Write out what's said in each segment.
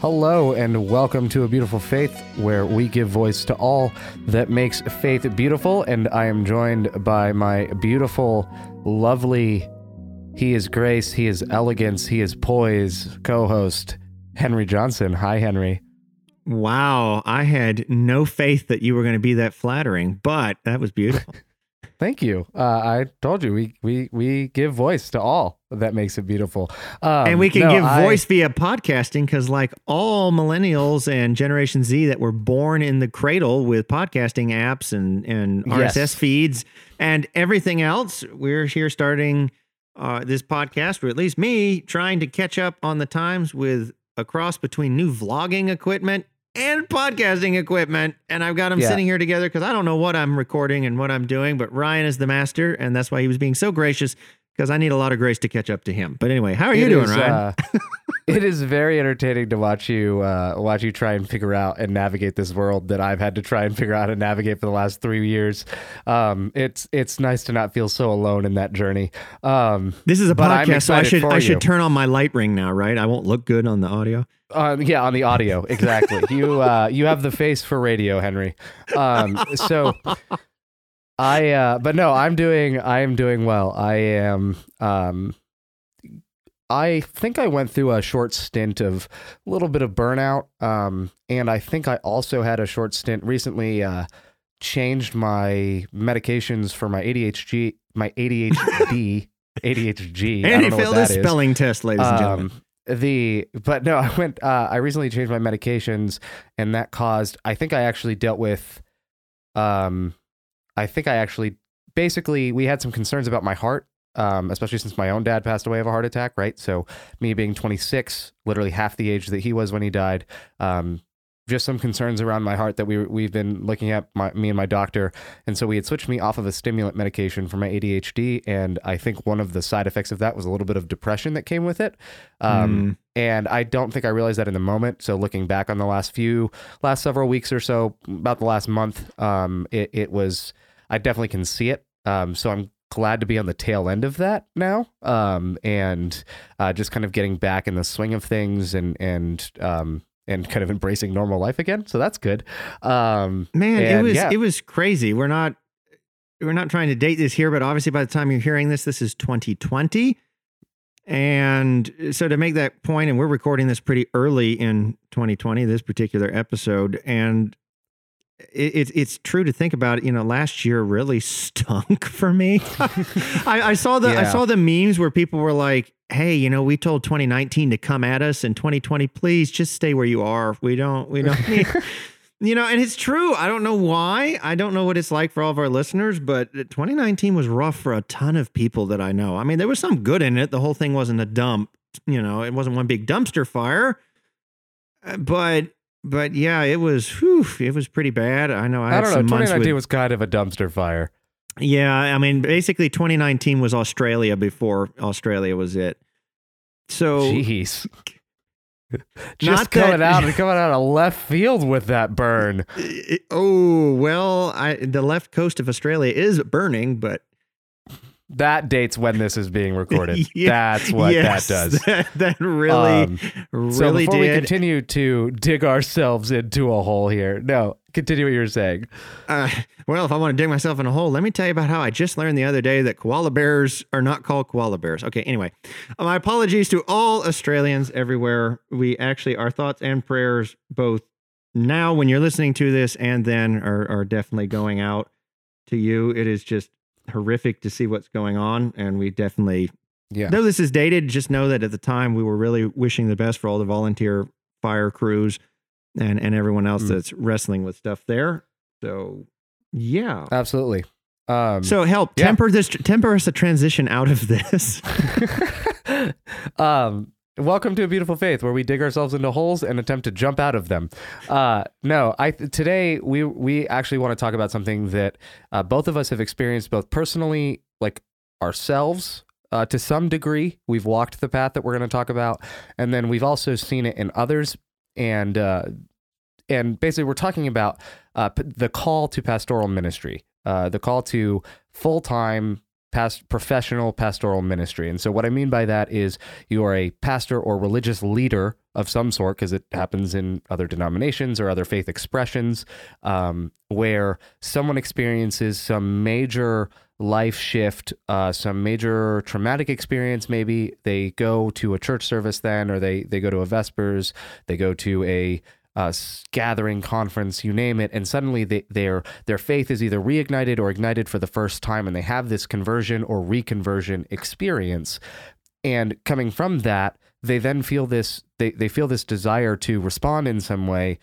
Hello, and welcome to A Beautiful Faith, where we give voice to all that makes faith beautiful. And I am joined by my beautiful, lovely, he is grace, he is elegance, he is poise co host, Henry Johnson. Hi, Henry. Wow, I had no faith that you were going to be that flattering, but that was beautiful. Thank you. Uh, I told you we, we we give voice to all that makes it beautiful, um, and we can no, give I- voice via podcasting because, like all millennials and Generation Z that were born in the cradle with podcasting apps and and Yes. RSS feeds and everything else, we're here starting uh, this podcast, or at least me, trying to catch up on the times with a cross between new vlogging equipment and podcasting equipment. And I've got them Yeah. sitting here together because I don't know what I'm recording and what I'm doing, but Ryan is the master, and that's why he was being so gracious. Because I need a lot of grace to catch up to him. But anyway, how are you It doing, is, Ryan? uh, it is very entertaining to watch you uh, watch you try and figure out and navigate this world that I've had to try and figure out to navigate for the last three years. Um, it's it's nice to not feel so alone in that journey. Um, This is a podcast, so I should I you. should turn on my light ring now, right? I won't look good on the audio. uh, yeah, on the audio, exactly. you uh, you have the face for radio, Henry. Um, so. I uh but no, I'm doing I am doing well. I am um I think I went through a short stint of a little bit of burnout. Um and I think I also had a short stint recently uh changed my medications for my ADHD my ADHD ADHD. I And don't he know what failed his spelling test, ladies and gentlemen. Um, the but no, I went. Uh, I recently changed my medications, and that caused. I think I actually dealt with. Um, I think I actually basically we had some concerns about my heart. Um, especially since my own dad passed away of a heart attack, right? So me being 26, literally half the age that he was when he died, um, just some concerns around my heart that we we've been looking at my, me and my doctor, and so we had switched me off of a stimulant medication for my ADHD, and I think one of the side effects of that was a little bit of depression that came with it. Um, and I don't think I realized that in the moment. So looking back on the last few, last several weeks or so, about the last month, um, it, it was, I definitely can see it. Um, so I'm glad to be on the tail end of that now. Um, and, uh, just kind of getting back in the swing of things and, and, um, and kind of embracing normal life again. So that's good. Um, Man, it was yeah. it was crazy. We're not we're not trying to date this here, but obviously by the time you're hearing this, this is 2020. And so to make that point, and we're recording this pretty early in 2020, this particular episode, and it, it's it's true to think about it. You know, last year really stunk for me. I, I saw the I saw the memes where people were like, "Hey, you know, we told 2019 to come at us, and 2020, please just stay where you are. We don't we don't need." You know, and it's true. I don't know why. I don't know what it's like for all of our listeners, but 2019 was rough for a ton of people that I know. I mean, there was some good in it. The whole thing wasn't a dump, you know, it wasn't one big dumpster fire. Uh, But but yeah, it was whew, it was pretty bad. I know I, I had don't know. some months 2019 with, was kind of a dumpster fire. Yeah, I mean, basically 2019 was Australia before Australia was it. So Jeez. Not Just coming that- out coming out of left field with that burn. It- oh well, I, the left coast of Australia is burning, but That dates when this is being recorded. Yeah, That's what yes, that does. That, that really, Um, really so before we continue to dig ourselves into a hole here, no, continue what you're saying. Uh, well, if I want to dig myself in a hole, let me tell you about how I just learned the other day that koala bears are not called koala bears. Okay, anyway, uh, my apologies to all Australians everywhere. We actually, our thoughts and prayers, both now when you're listening to this and then, are, are definitely going out to you. It is just horrific to see what's going on, and we definitely Yeah. Though this is dated, just know that at the time we were really wishing the best for all the volunteer fire crews and, and everyone else Mm. that's wrestling with stuff there. So yeah. Absolutely. Um, So help yeah. temper this temper us a transition out of this. um, welcome to a beautiful faith where we dig ourselves into holes and attempt to jump out of them. Uh, no, I today we we actually want to talk about something that uh, both of us have experienced both personally, like ourselves. Uh, to some degree, we've walked the path that we're going to talk about, and then we've also seen it in others. And uh, and basically, we're talking about uh, the call to pastoral ministry, uh, the call to full time past professional pastoral ministry. And so what I mean by that is you are a pastor or religious leader of some sort, because it happens in other denominations or other faith expressions, um, where someone experiences some major life shift, uh, some major traumatic experience. Maybe they go to a church service then, or they they go to a Vespers, they go to a uh, gathering, conference, you name it, and suddenly their their faith is either reignited or ignited for the first time, and they have this conversion or reconversion experience. And coming from that, they then feel this they, they feel this desire to respond in some way,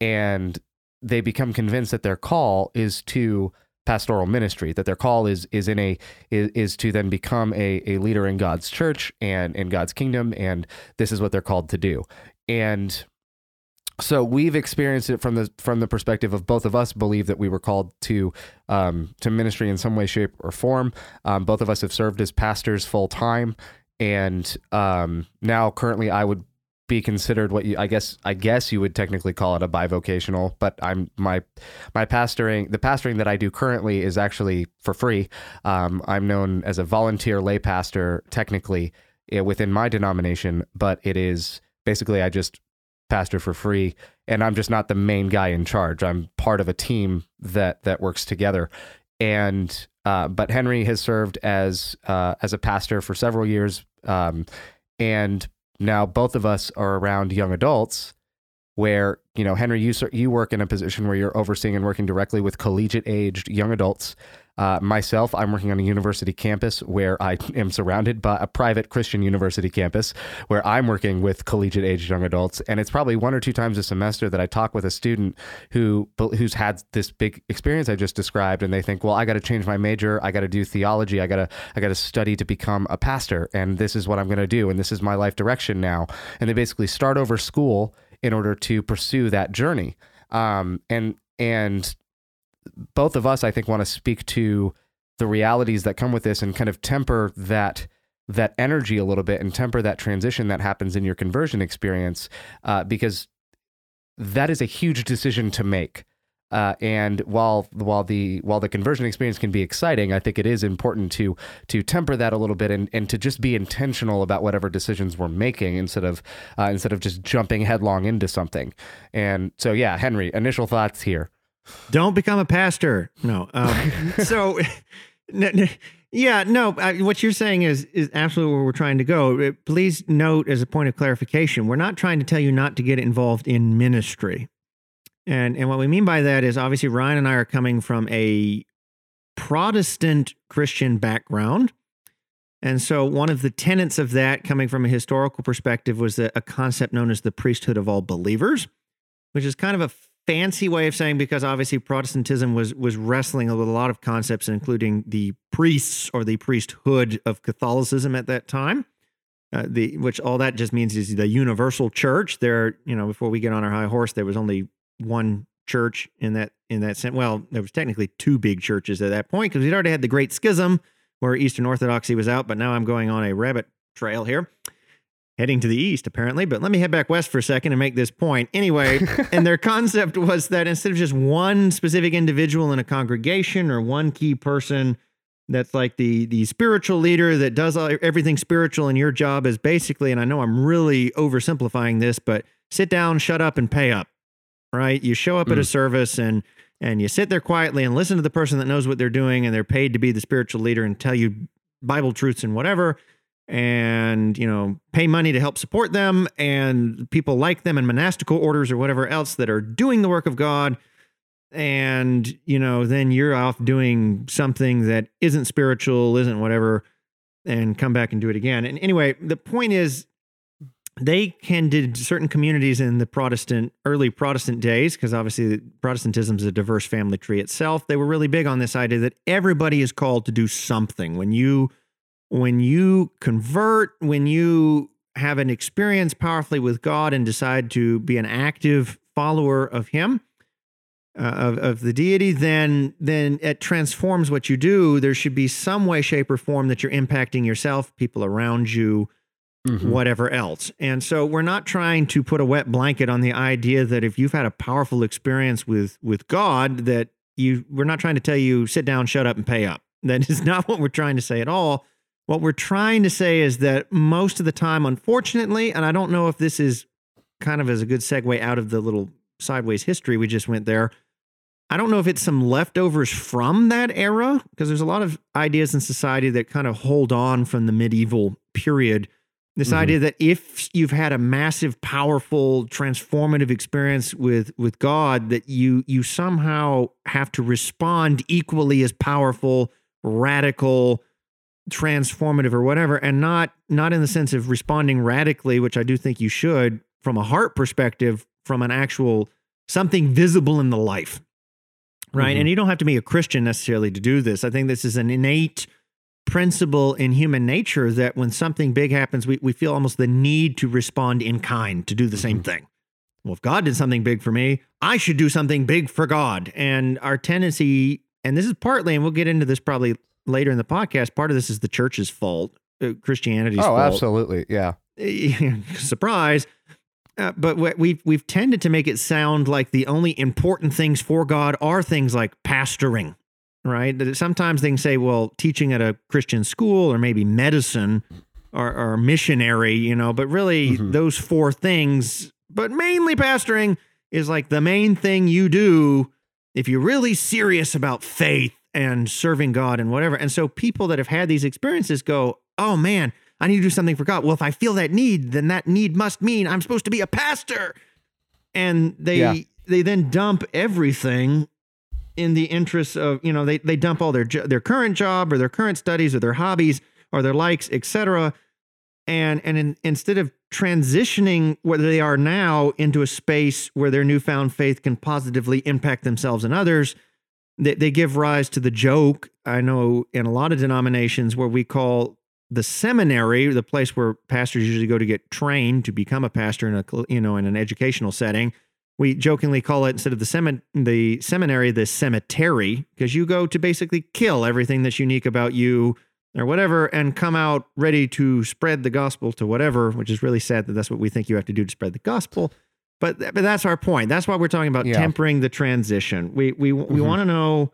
and they become convinced that their call is to pastoral ministry that their call is is in a is, is to then become a, a leader in God's church and in God's kingdom and this is what they're called to do and so we've experienced it from the from the perspective of both of us believe that we were called to um, to ministry in some way, shape, or form. Um, both of us have served as pastors full time, and um, now currently I would be considered what you I guess I guess you would technically call it a bivocational, but I'm my my pastoring the pastoring that I do currently is actually for free. Um, I'm known as a volunteer lay pastor technically eh, within my denomination, but it is basically I just pastor for free and I'm just not the main guy in charge. I'm part of a team that that works together. And uh, but Henry has served as uh, as a pastor for several years, um, and now both of us are around young adults. Where you know Henry, you you work in a position where you're overseeing and working directly with collegiate aged young adults, uh, myself, I'm working on a university campus where I am surrounded by a private Christian university campus where I'm working with collegiate age young adults. And it's probably one or two times a semester that I talk with a student who who's had this big experience I just described, and they think, well, I got to change my major, I got to do theology, I got to I got to study to become a pastor, and this is what I'm going to do, and this is my life direction now. And they basically start over school in order to pursue that journey. Um, and and both of us, I think, want to speak to the realities that come with this and kind of temper that that energy a little bit and temper that transition that happens in your conversion experience uh, because that is a huge decision to make. Uh, and while while the while the conversion experience can be exciting, I think it is important to to temper that a little bit and, and to just be intentional about whatever decisions we're making instead of uh, instead of just jumping headlong into something. And so, yeah, Henry, initial thoughts here. Don't become a pastor. No. Um, so, yeah, no. what you're saying is is absolutely where we're trying to go. Uh, please note as a point of clarification, we're not trying to tell you not to get involved in ministry. And and what we mean by that is obviously Ryan and I are coming from a Protestant Christian background. And so, one of the tenets of that, coming from a historical perspective, was a concept known as the priesthood of all believers, which is kind of a fancy way of saying because obviously Protestantism was was wrestling with a lot of concepts, including the priests or the priesthood of Catholicism at that time. Uh, the which all that just means is the universal church. There, you know, before we get on our high horse, there was only one church in that in that sense. Well, there was technically two big churches at that point because we'd already had the Great Schism where Eastern Orthodoxy was out, but now I'm going on a rabbit trail here heading to the east, apparently. But let me head back west for a second and make this point. Anyway, and their concept was that instead of just one specific individual in a congregation or one key person that's like the the spiritual leader that does everything spiritual, and your job is basically, and I know I'm really oversimplifying this, but sit down, shut up, and pay up. Right? You show up mm. at a mm. service and and you sit there quietly and listen to the person that knows what they're doing and they're paid to be the spiritual leader and tell you Bible truths and whatever and you know pay money to help support them and people like them in monastical orders or whatever else that are doing the work of god. And you know then you're off doing something that isn't spiritual isn't whatever and come back and do it again. And anyway the point is they can did certain communities in the protestant early protestant days because obviously protestantism is a diverse family tree itself. They were really big on this idea that everybody is called to do something. When you when you convert, when you have an experience powerfully with God and decide to be an active follower of Him, uh, of, of the deity, then then it transforms what you do. There should be some way, shape, or form that you're impacting yourself, people around you, mm-hmm. whatever else. And so we're not trying to put a wet blanket on the idea that if you've had a powerful experience with with God, that you we're not trying to tell you sit down, shut up, and pay up. That is not what we're trying to say at all. What we're trying to say is that most of the time, unfortunately, and I don't know if this is kind of as a good segue out of the little sideways history we just went there. I don't know if it's some leftovers from that era, because there's a lot of ideas in society that kind of hold on from the medieval period. This Mhm. idea that if you've had a massive, powerful, transformative experience with with God, that you you somehow have to respond equally as powerful, radical, transformative, or whatever, and not not in the sense of responding radically, which I do think you should from a heart perspective, from an actual something visible in the life right? Mhm. And you don't have to be a Christian necessarily to do this. I think this is an innate principle in human nature that when something big happens, we, we feel almost the need to respond in kind, to do the same Mhm. thing. Well, if God did something big for me, I should do something big for God. And our tendency, and this is partly, and we'll get into this probably later in the podcast, part of this is the church's fault, uh, Christianity's Oh, fault. absolutely. Yeah. surprise. Uh, but we've we've tended to make it sound like the only important things for God are things like pastoring, right? That sometimes they can say, well, teaching at a Christian school or maybe medicine or, or missionary, you know. But really, Mhm. those four things, but mainly pastoring, is like the main thing you do if you're really serious about faith and serving God and whatever. And so people that have had these experiences go, oh man, I need to do something for God. Well, if I feel that need, then that need must mean I'm supposed to be a pastor. And they Yeah. they then dump everything in the interest of, you know, they they dump all their their current job or their current studies or their hobbies or their likes, etc. And and in, instead of transitioning where they are now into a space where their newfound faith can positively impact themselves and others, they, they give rise to the joke. I know in a lot of denominations where we call the seminary, the place where pastors usually go to get trained to become a pastor in a you know in an educational setting. We jokingly call it instead of the semin- the seminary the cemetery because you go to basically kill everything that's unique about you or whatever and come out ready to spread the gospel to whatever, which is really sad that that's what we think you have to do to spread the gospel. But, but that's our point. That's why we're talking about Yeah. tempering the transition. We we we Mhm. want to know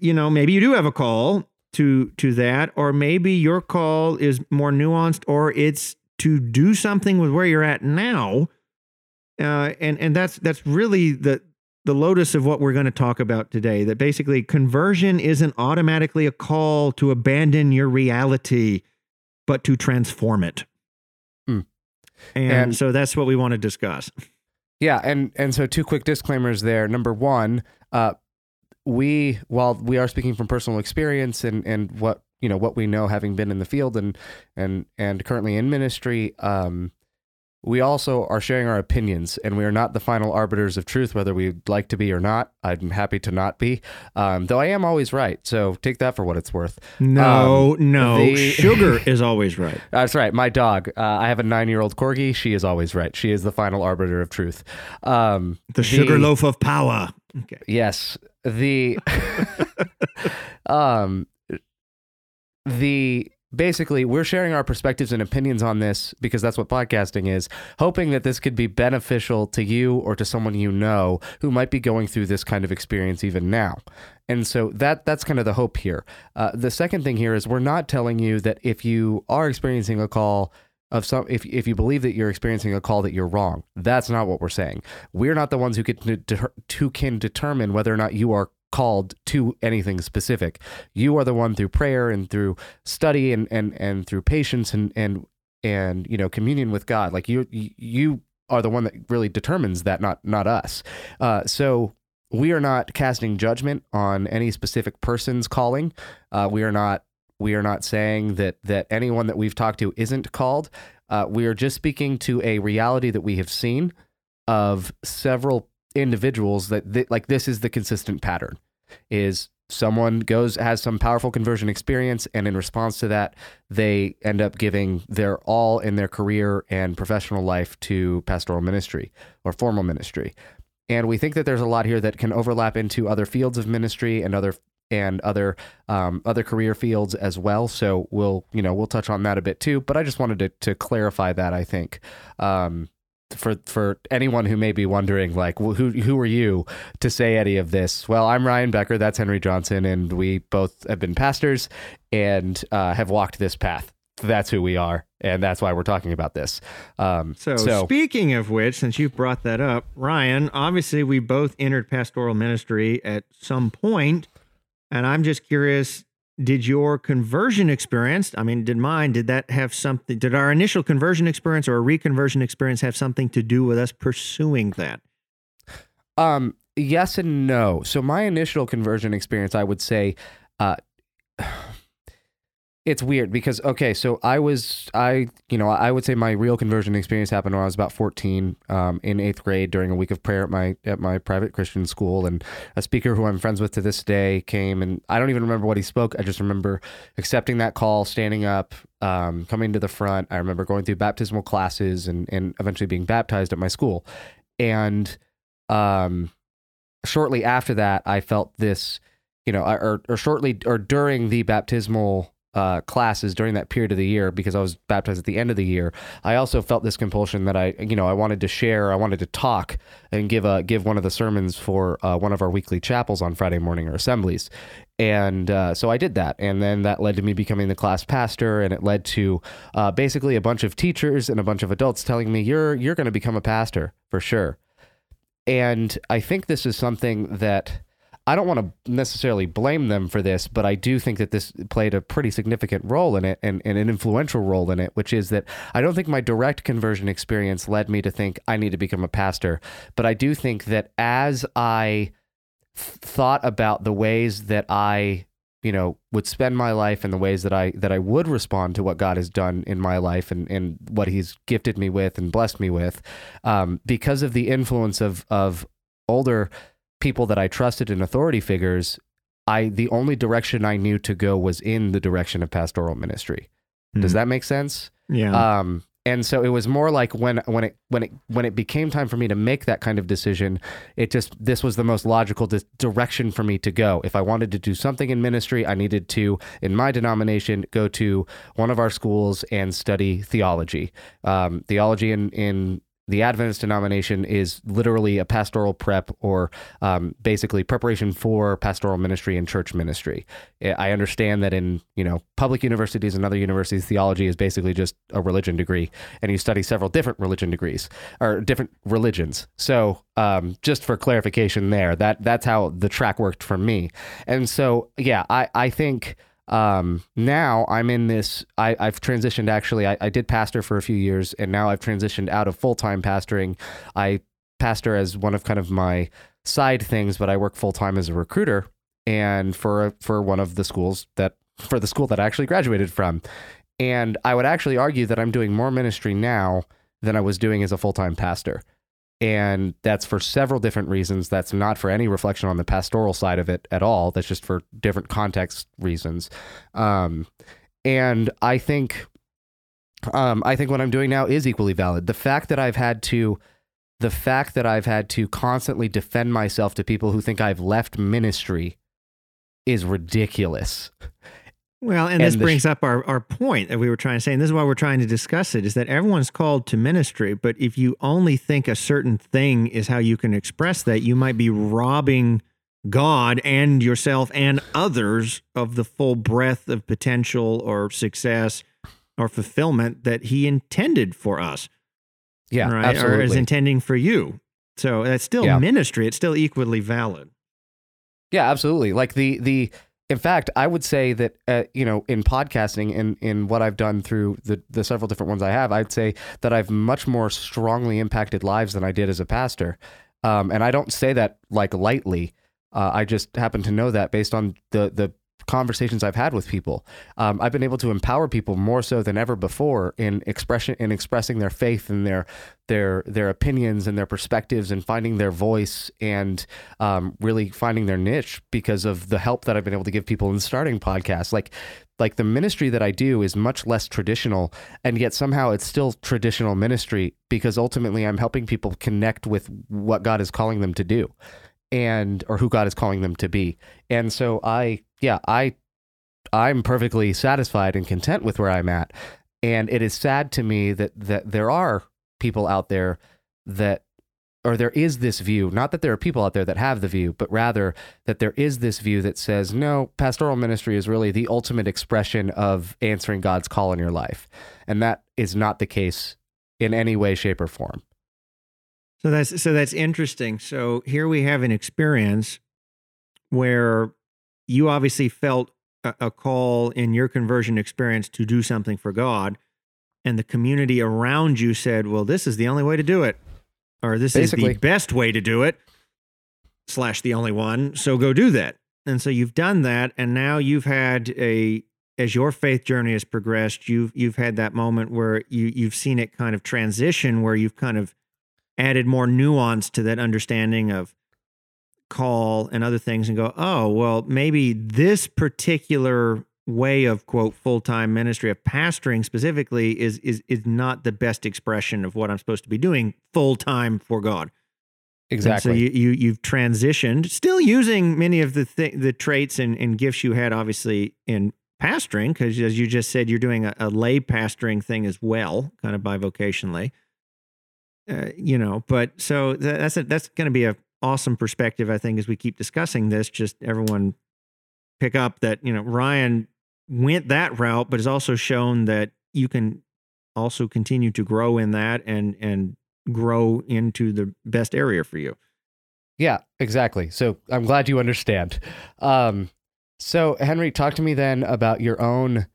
you know, maybe you do have a call to to that or maybe your call is more nuanced or it's to do something with where you're at now. Uh, and and that's that's really the the lotus of what we're going to talk about today that basically conversion isn't automatically a call to abandon your reality but to transform it. And, And- so that's what we want to discuss. Yeah, and and so two quick disclaimers there. Number one, uh, we while we are speaking from personal experience and and what you know what we know having been in the field and and and currently in ministry, um, we also are sharing our opinions, and we are not the final arbiters of truth, whether we'd like to be or not. I'm happy to not be, um, though I am always right. So take that for what it's worth. No, no, the- sugar is always right. That's right. My dog. Uh, I have a nine-year-old corgi. She is always right. She is the final arbiter of truth. Um, The sugar loaf of power. Okay. Yes. The um the basically we're sharing our perspectives and opinions on this because that's what podcasting is, hoping that this could be beneficial to you or to someone you know who might be going through this kind of experience even now. And so that that's kind of the hope here. Uh, the second thing here is we're not telling you that if you are experiencing a call of some if if you believe that you're experiencing a call that you're wrong. That's not what we're saying. We're not the ones who can who can determine whether or not you are called to anything specific. You are the one through prayer and through study and and and through patience and and and you know communion with God. Like you you are the one that really determines that, not not us. Uh, so we are not casting judgment on any specific person's calling. Uh, we are not we are not saying that that anyone that we've talked to isn't called. Uh, we are just speaking to a reality that we have seen of several individuals that th- like this is the consistent pattern is someone goes has some powerful conversion experience and in response to that they end up giving their all in their career and professional life to pastoral ministry or formal ministry and we think that there's a lot here that can overlap into other fields of ministry and other and other um, other career fields as well. So we'll you know we'll touch on that a bit too. But I just wanted to to clarify that I think um, for for anyone who may be wondering like wh- who who are you to say any of this? Well, I'm Ryan Becker. That's Henry Johnson, and we both have been pastors and uh, have walked this path that's who we are, and that's why we're talking about this. Um, So, speaking of which, since you've brought that up, Ryan, obviously we both entered pastoral ministry at some point, and I'm just curious. Did your conversion experience, I mean, did mine, did that have something, did our initial conversion experience or a reconversion experience have something to do with us pursuing that? Um, yes and no. So my initial conversion experience, I would say, uh, it's weird because okay, so I was I you know I would say my real conversion experience happened when I was about fourteen, um, in eighth grade during a week of prayer at my at my private Christian school, and a speaker who I'm friends with to this day came, and I don't even remember what he spoke. I just remember accepting that call, standing up, um, coming to the front. I remember going through baptismal classes and and eventually being baptized at my school, and um, shortly after that, I felt this, you know, or, or shortly or during the baptismal uh, classes during that period of the year, because I was baptized at the end of the year, I also felt this compulsion that I, you know, I wanted to share, I wanted to talk and give a give one of the sermons for uh, one of our weekly chapels on Friday morning or assemblies, and uh, so I did that, and then that led to me becoming the class pastor, and it led to uh, basically a bunch of teachers and a bunch of adults telling me, "You're you're going to become a pastor for sure." And I think this is something that I don't want to necessarily blame them for this, but I do think that this played a pretty significant role in it and, and, an influential role in it, which is that I don't think my direct conversion experience led me to think I need to become a pastor. But I do think that as I th- thought about the ways that I you know would spend my life in the ways that I that I would respond to what God has done in my life and and what He's gifted me with and blessed me with, um, because of the influence of of older people that I trusted and authority figures. I the only direction I knew to go was in the direction of pastoral ministry. Does Mhm. that make sense? Yeah. Um, and so it was more like when when it when it when it became time for me to make that kind of decision, it just this was the most logical di- direction for me to go. If I wanted to do something in ministry, I needed to, in my denomination, go to one of our schools and study theology. Um, theology in in the Adventist denomination is literally a pastoral prep or um, basically preparation for pastoral ministry and church ministry. I understand that in you know public universities and other universities, theology is basically just a religion degree, and you study several different religion degrees or different religions. So um, just for clarification, there that that's how the track worked for me. And so yeah, I I think um, now I'm in this. I, I've transitioned actually. I, I did pastor for a few years, and now I've transitioned out of full time pastoring. I pastor as one of kind of my side things, but I work full time as a recruiter and for for one of the schools that for the school that I actually graduated from. And I would actually argue that I'm doing more ministry now than I was doing as a full time pastor. And that's for several different reasons. That's not for any reflection on the pastoral side of it at all. That's just for different context reasons. Um, and I think, um, I think what I'm doing now is equally valid. The fact that I've had to, the fact that I've had to constantly defend myself to people who think I've left ministry is ridiculous. Well, and this And the brings sh- up our, our point that we were trying to say, and this is why we're trying to discuss it, is that everyone's called to ministry, but if you only think a certain thing is how you can express that, you might be robbing God and yourself and others of the full breadth of potential or success or fulfillment that He intended for us, Yeah, right? Or is intending for you. So that's still Yeah. ministry. It's still equally valid. Yeah, absolutely. Like the the in fact, I would say that uh, you know in podcasting and in what I've done through the the several different ones I have, I'd say that I've much more strongly impacted lives than I did as a pastor. Um, and I don't say that like lightly. Uh, I just happen to know that based on the the conversations I've had with people. Um, I've been able to empower people more so than ever before in expression in expressing their faith and their their their opinions and their perspectives and finding their voice and um, really finding their niche because of the help that I've been able to give people in starting podcasts. Like like the ministry that I do is much less traditional, and yet somehow it's still traditional ministry because ultimately I'm helping people connect with what God is calling them to do and or who God is calling them to be. And so I yeah, I I'm perfectly satisfied and content with where I'm at. And it is sad to me that that there are people out there that or there is this view, not that there are people out there that have the view, but rather that there is this view that says, no, pastoral ministry is really the ultimate expression of answering God's call in your life. And that is not the case in any way, shape, or form. So that's so that's interesting. So here we have an experience where you obviously felt a, a call in your conversion experience to do something for God, and the community around you said, "Well, this is the only way to do it." or this Basically. is the best way to do it slash the only one so go do that and so you've done that and now you've had a as your faith journey has progressed you've you've had that moment where you you've seen it kind of transition where you've kind of added more nuance to that understanding of call and other things and go oh well maybe this particular way of quote full-time ministry of pastoring specifically is is is not the best expression of what I'm supposed to be doing full-time for God. And Exactly. so you, you you've transitioned, still using many of the th- the traits and, and gifts you had obviously in pastoring, because as you just said, you're doing a, a lay pastoring thing as well, kind of bivocationally. Uh, you know, but so that's a, that's going to be a awesome perspective, I think, as we keep discussing this. Just everyone pick up that you know Ryan went that route, but has also shown that you can also continue to grow in that and and grow into the best area for you. Yeah, exactly. So I'm glad you understand. Um, so Henry, talk to me then about your own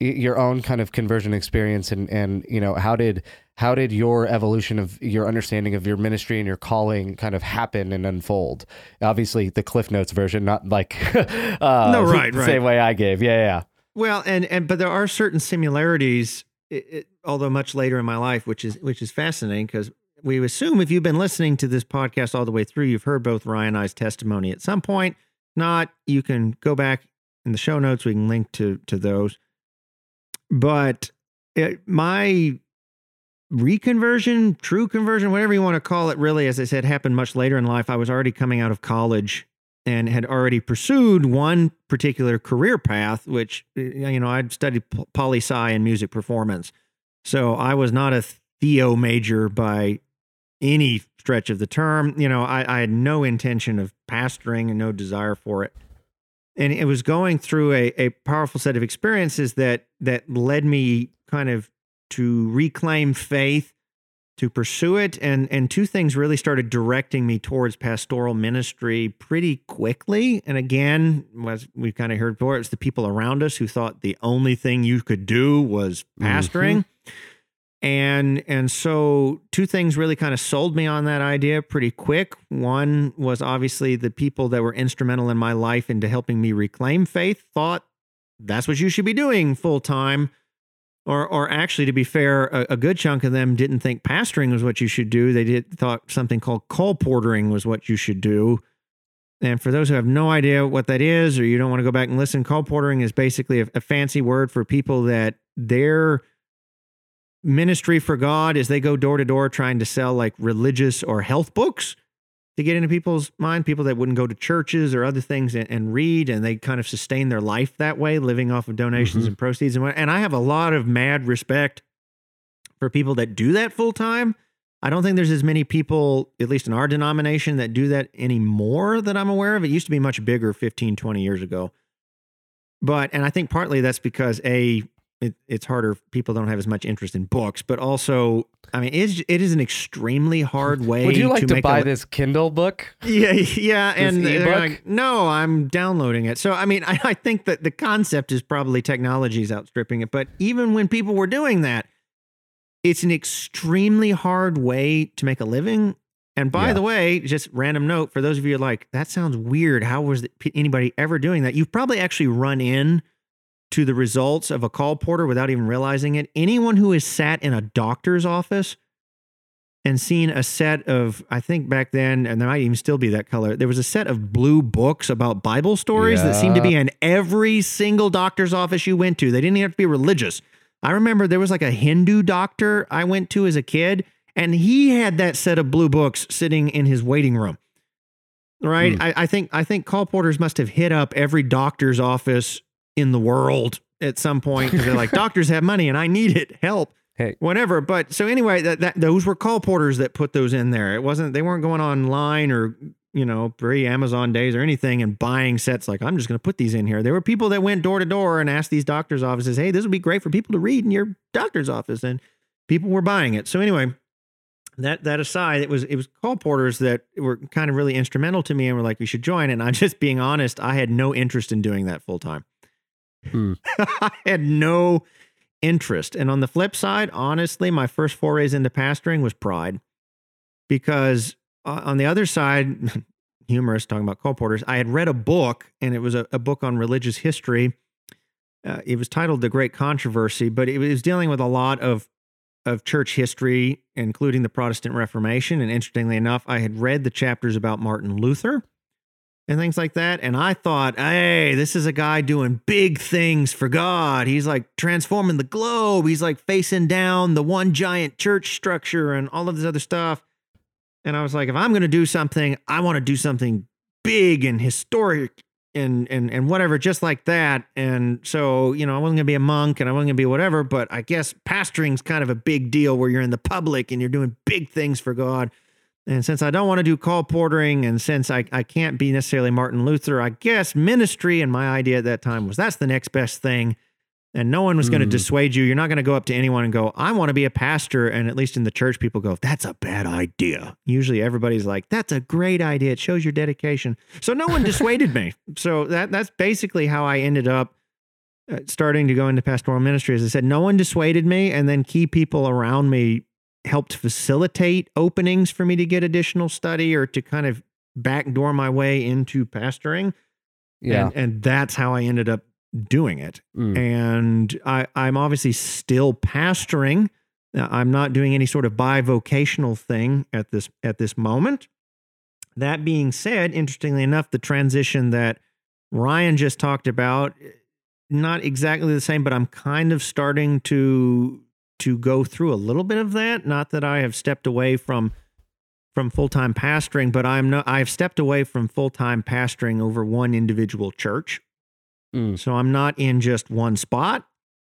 your own kind of conversion experience and and you know how did how did your evolution of your understanding of your ministry and your calling kind of happen and unfold obviously the cliff notes version not like uh No, right, the right. same way i gave yeah yeah Well, and and but there are certain similarities, it, it, although much later in my life, which is which is fascinating because we assume if you've been listening to this podcast all the way through, you've heard both Ryan and I's testimony at some point. Not, you can go back in the show notes. We can link to to those. But it, my reconversion, true conversion, whatever you want to call it, really, as I said, happened much later in life. I was already coming out of college and had already pursued one particular career path, which, you know, I'd studied poli sci and music performance. So I was not a Theo major by any stretch of the term. You know, I, I had no intention of pastoring and no desire for it. And it was going through a, a powerful set of experiences that that led me kind of to reclaim faith, to pursue it, and and two things really started directing me towards pastoral ministry pretty quickly. And again, as we've kind of heard before, it's the people around us who thought the only thing you could do was mm-hmm. pastoring. And and so two things really kind of sold me on that idea pretty quick. One was obviously the people that were instrumental in my life into helping me reclaim faith thought that's what you should be doing full time. Or or actually to be fair, a, a good chunk of them didn't think pastoring was what you should do. They did thought something called colportering was what you should do. And for those who have no idea what that is, or you don't want to go back and listen, colportering is basically a, a fancy word for people that their ministry for God is they go door to door trying to sell like religious or health books to get into people's mind, people that wouldn't go to churches or other things and, and read, and they kind of sustain their life that way, living off of donations Mhm. and proceeds. And, and I have a lot of mad respect for people that do that full time. I don't think there's as many people, at least in our denomination, that do that anymore that I'm aware of. It used to be much bigger 15, 20 years ago. But, and I think partly that's because A, it, it's harder. People don't have as much interest in books, but also, I mean, it is, it is an extremely hard way would you like to, make buy a, this kindle book yeah, yeah, and they're like, no, I'm downloading it. So I mean, I, I think that the concept is probably technology's outstripping it. But even when people were doing that, it's an extremely hard way to make a living. And by Yeah. the way, just random note for those of you like that sounds weird. How was anybody ever doing that? You've probably actually run in to the results of a colporteur without even realizing it. Anyone who has sat in a doctor's office and seen a set of, I think back then, and there might even still be that color, there was a set of blue books about Bible stories that seemed to be in every single doctor's office you went to. They didn't even have to be religious. I remember there was like a Hindu doctor I went to as a kid, and he had that set of blue books sitting in his waiting room. Right. Hmm. I, I think I think colporteurs must have hit up every doctor's office in the world at some point because they're like, doctors have money and I need it. Help. Hey. whatever. But so anyway, that, that those were colporteurs that put those in there. It wasn't they weren't going online or you know pre Amazon days or anything and buying sets like I'm just going to put these in here. There were people that went door to door and asked these doctors' offices, "Hey, this would be great for people to read in your doctor's office," and people were buying it. So anyway. That that aside, it was it was colporteurs that were kind of really instrumental to me and were like, "We should join." And I'm just being honest, I had no interest in doing that full time. Hmm. I had no interest. And on the flip side, honestly, my first forays into pastoring was pride. Because uh, on the other side, humorous talking about colporteurs, I had read a book, and it was a, a book on religious history. Uh, it was titled The Great Controversy, but it was dealing with a lot of of church history, including the Protestant Reformation. And interestingly enough, I had read the chapters about Martin Luther and things like that. And I thought, hey, this is a guy doing big things for God. He's like transforming the globe. He's like facing down the one giant church structure and all of this other stuff. And I was like, if I'm going to do something, I want to do something big and historic and and and whatever, just like that. And so, you know, I wasn't to be a monk and I wasn't to be whatever, but I guess pastoring's kind of a big deal where you're in the public and you're doing big things for God. And since I don't want to do colporteuring, and since I, I can't be necessarily Martin Luther, I guess ministry and my idea at that time was that's the next best thing. And no one was going to dissuade you. You're not going to go up to anyone and go, I want to be a pastor. And at least in the church, people go, that's a bad idea. Usually everybody's like, that's a great idea. It shows your dedication. So no one dissuaded me. So that that's basically how I ended up uh, starting to go into pastoral ministry. As I said, no one dissuaded me. And then key people around me helped facilitate openings for me to get additional study or to kind of backdoor my way into pastoring. Yeah. And, and that's how I ended up doing it. Mm. And I, I'm obviously still pastoring. Uh, I'm not doing any sort of bivocational thing at this at this moment. That being said, interestingly enough, the transition that Ryan just talked about, not exactly the same, but I'm kind of starting to to go through a little bit of that. Not that I have stepped away from from full time pastoring, but I'm not. I've stepped away from full time pastoring over one individual church. Mm. So I'm not in just one spot,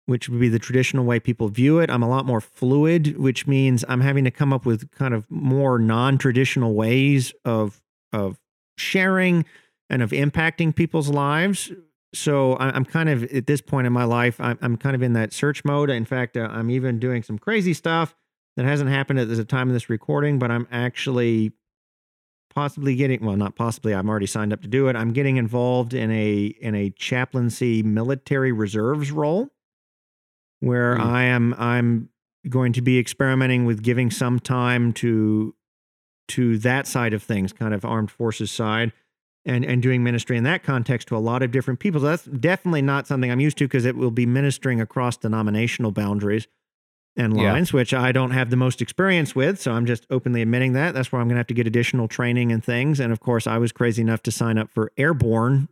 which would be the traditional way people view it. I'm a lot more fluid, which means I'm having to come up with kind of more non-traditional ways of of sharing and of impacting people's lives. So I'm kind of at this point in my life, I'm, I'm kind of in that search mode. In fact, uh, I'm even doing some crazy stuff that hasn't happened at the time of this recording, but I'm actually possibly getting well not possibly i'm already signed up to do it i'm getting involved in a in a chaplaincy military reserves role where Hmm. i am i'm going to be experimenting with giving some time to to that side of things kind of armed forces side and and doing ministry in that context to a lot of different people so that's definitely not something i'm used to because it will be ministering across denominational boundaries and Yeah. lines, which I don't have the most experience with. So I'm just openly admitting that. That's where I'm going to have to get additional training and things. And of course, I was crazy enough to sign up for airborne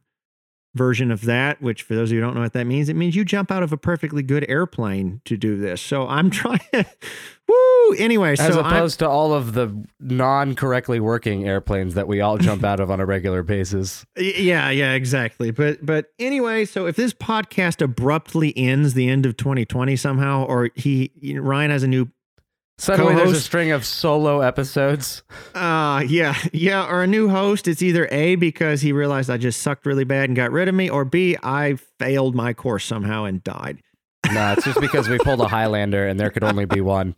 version of that, which for those of you who don't know what that means, it means you jump out of a perfectly good airplane to do this. So I'm trying woo. Anyway, As so I'm, opposed to all of the non-correctly working airplanes that we all jump out of on a regular basis. Yeah, yeah, exactly. But but anyway, so if this podcast abruptly ends the end of 2020 somehow, or he Ryan has a new Suddenly, there's a Co-host? string of solo episodes. uh yeah, yeah, or a new host, it's either A because he realized I just sucked really bad and got rid of me, or B, I failed my course somehow and died. No, it's just because we pulled a Highlander and there could only be one.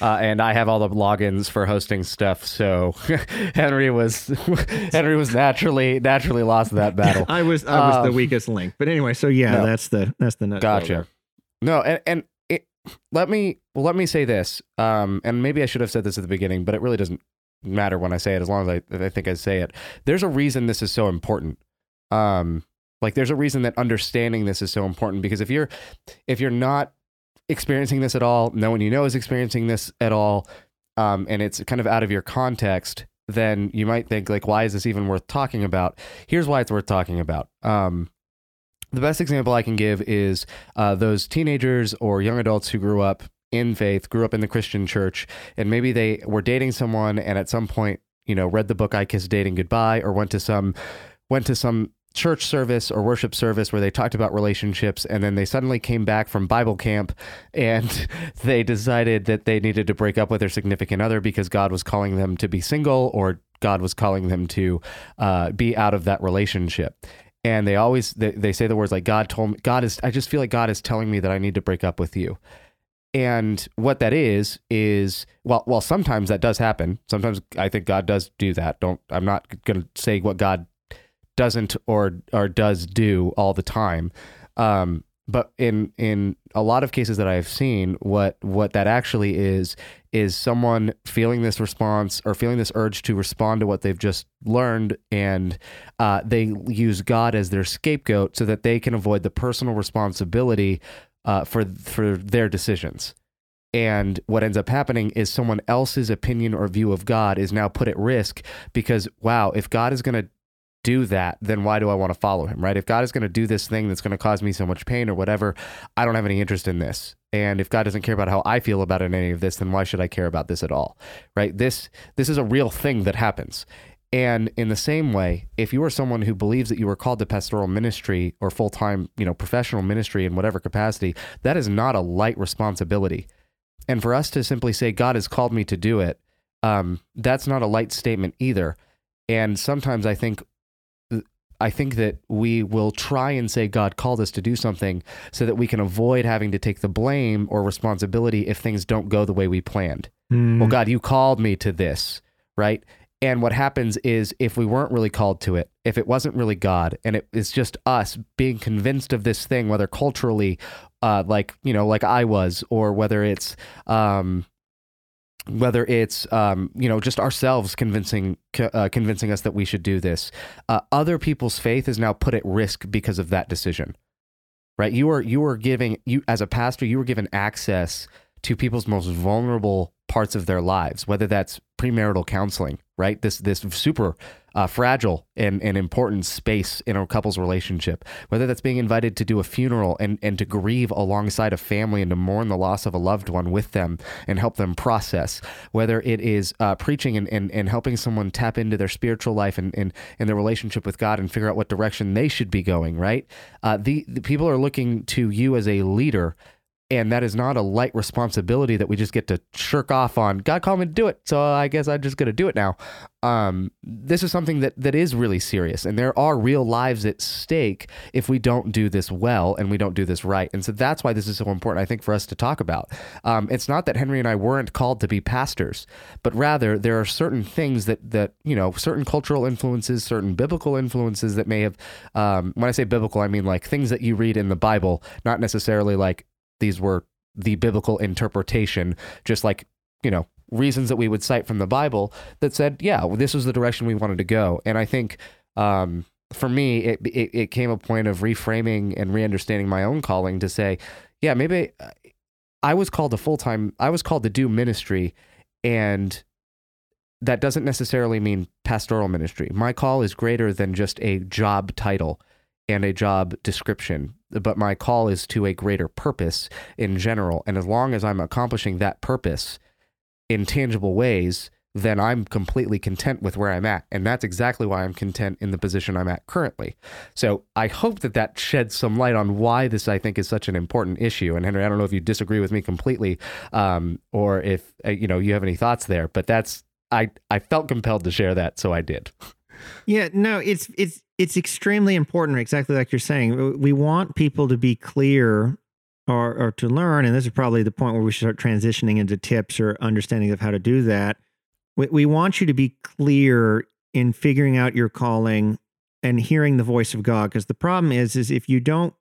Uh, and I have all the logins for hosting stuff, so Henry was Henry was naturally naturally lost that battle. I was I was the Um, weakest link. But anyway, so yeah, no. that's the that's the nutshell Gotcha. No, and and it, let me well, let me say this. Um, and maybe I should have said this at the beginning, but it really doesn't matter when I say it, as long as I, I think I say it. There's a reason this is so important. Um, like there's a reason that understanding this is so important because if you're if you're not experiencing this at all, no one you know is experiencing this at all, um, and it's kind of out of your context, then you might think like, why is this even worth talking about? Here's why it's worth talking about. Um, the best example I can give is uh, those teenagers or young adults who grew up in faith, grew up in the Christian church, and maybe they were dating someone and at some point, you know, read the book I Kissed Dating Goodbye or went to some went to some church service or worship service where they talked about relationships and then they suddenly came back from Bible camp and they decided that they needed to break up with their significant other because God was calling them to be single or God was calling them to uh, be out of that relationship. And they always they, they say the words like God told me God is I just feel like God is telling me that I need to break up with you. And what that is is well well sometimes that does happen. Sometimes I think God does do that. Don't I'm not going to say what God doesn't or or does do all the time. Um, but in in a lot of cases that I've seen, what what that actually is is someone feeling this response or feeling this urge to respond to what they've just learned, and uh, they use God as their scapegoat so that they can avoid the personal responsibility uh, for for their decisions. And what ends up happening is someone else's opinion or view of God is now put at risk because, wow, if God is going to do that, then why do I want to follow him, right? If God is going to do this thing that's going to cause me so much pain or whatever, I don't have any interest in this. And if God doesn't care about how I feel about it, any of this, then why should I care about this at all? Right? This this is a real thing that happens. And in the same way, if you are someone who believes that you are called to pastoral ministry or full-time, you know, professional ministry in whatever capacity, that is not a light responsibility. And for us to simply say God has called me to do it, um, that's not a light statement either. And sometimes I think I think that we will try and say God called us to do something so that we can avoid having to take the blame or responsibility if things don't go the way we planned. Mm. Well, God, you called me to this, right? And what happens is if we weren't really called to it, if it wasn't really God, and it is just us being convinced of this thing, whether culturally, uh, like you know, like I was, or whether it's um, whether it's um, you know just ourselves convincing uh, convincing us that we should do this uh, other people's faith is now put at risk because of that decision right? You are you are giving you as a pastor you were given access to people's most vulnerable parts of their lives whether that's premarital counseling right? This this super uh, fragile and, and important space in a couple's relationship, whether that's being invited to do a funeral and, and to grieve alongside a family and to mourn the loss of a loved one with them and help them process, whether it is uh, preaching and, and, and helping someone tap into their spiritual life and, and, and their relationship with God and figure out what direction they should be going, right? Uh, the, the people are looking to you as a leader and that is not a light responsibility that we just get to shirk off on. God called me to do it, so I guess I'm just going to do it now. Um, this is something that that is really serious, and there are real lives at stake if we don't do this well and we don't do this right. And so that's why this is so important, I think, for us to talk about. Um, it's not that Henry and I weren't called to be pastors, but rather there are certain things that that you know, certain cultural influences, certain biblical influences that may have. Um, when I say biblical, I mean like things that you read in the Bible, not necessarily like these were the biblical interpretation, just like, you know, reasons that we would cite from the Bible that said, yeah, this was the direction we wanted to go. And I think um, for me, it, it, it came a point of reframing and re-understanding my own calling to say, yeah, maybe I was called to full time. I was called to do ministry, and that doesn't necessarily mean pastoral ministry. My call is greater than just a job title and a job description but my call is to a greater purpose in general. And as long as I'm accomplishing that purpose in tangible ways, then I'm completely content with where I'm at. And that's exactly why I'm content in the position I'm at currently. So I hope that that sheds some light on why this, I think, is such an important issue. And Henry, I don't know if you disagree with me completely um, or if, uh, you know, you have any thoughts there, but that's, I, I felt compelled to share that. So I did. Yeah, no, it's, it's, it's extremely important, exactly like you're saying. We want people to be clear or, or to learn, and this is probably the point where we should start transitioning into tips or understanding of how to do that. We, we want you to be clear in figuring out your calling and hearing the voice of God. Because the problem is, is if you don't,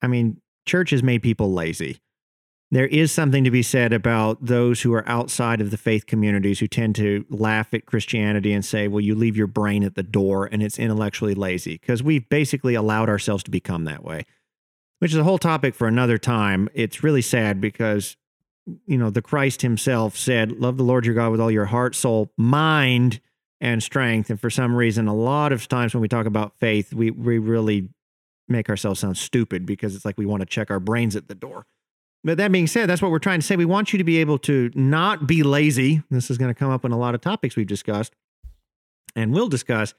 I mean, church has made people lazy there is something to be said about those who are outside of the faith communities who tend to laugh at Christianity and say, well, you leave your brain at the door and it's intellectually lazy because we've basically allowed ourselves to become that way, which is a whole topic for another time. It's really sad because, you know, the Christ himself said, love the Lord your God with all your heart, soul, mind, and strength. And for some reason, a lot of times when we talk about faith, we, we really make ourselves sound stupid because it's like we want to check our brains at the door. But that being said, that's what we're trying to say. We want you to be able to not be lazy. This is going to come up in a lot of topics we've discussed and we'll discuss.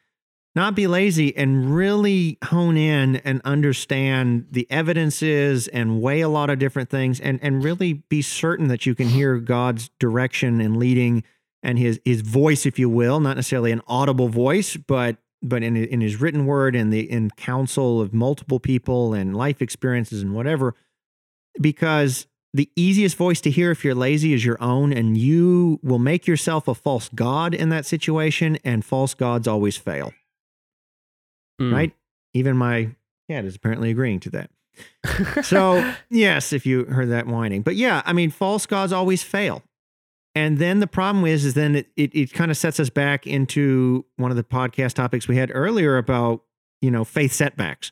not be lazy and really hone in and understand the evidences and weigh a lot of different things and and really be certain that you can hear God's direction and leading and his his voice if you will not necessarily an audible voice but but in in his written word and the in counsel of multiple people and life experiences and whatever because the easiest voice to hear if you're lazy is your own and you will make yourself a false god in that situation and false gods always fail Mm. right? Even my cat is apparently agreeing to that. So, yes, if you heard that whining. But yeah, I mean, false gods always fail. And then the problem is, is then it, it, it kind of sets us back into one of the podcast topics we had earlier about, you know, faith setbacks.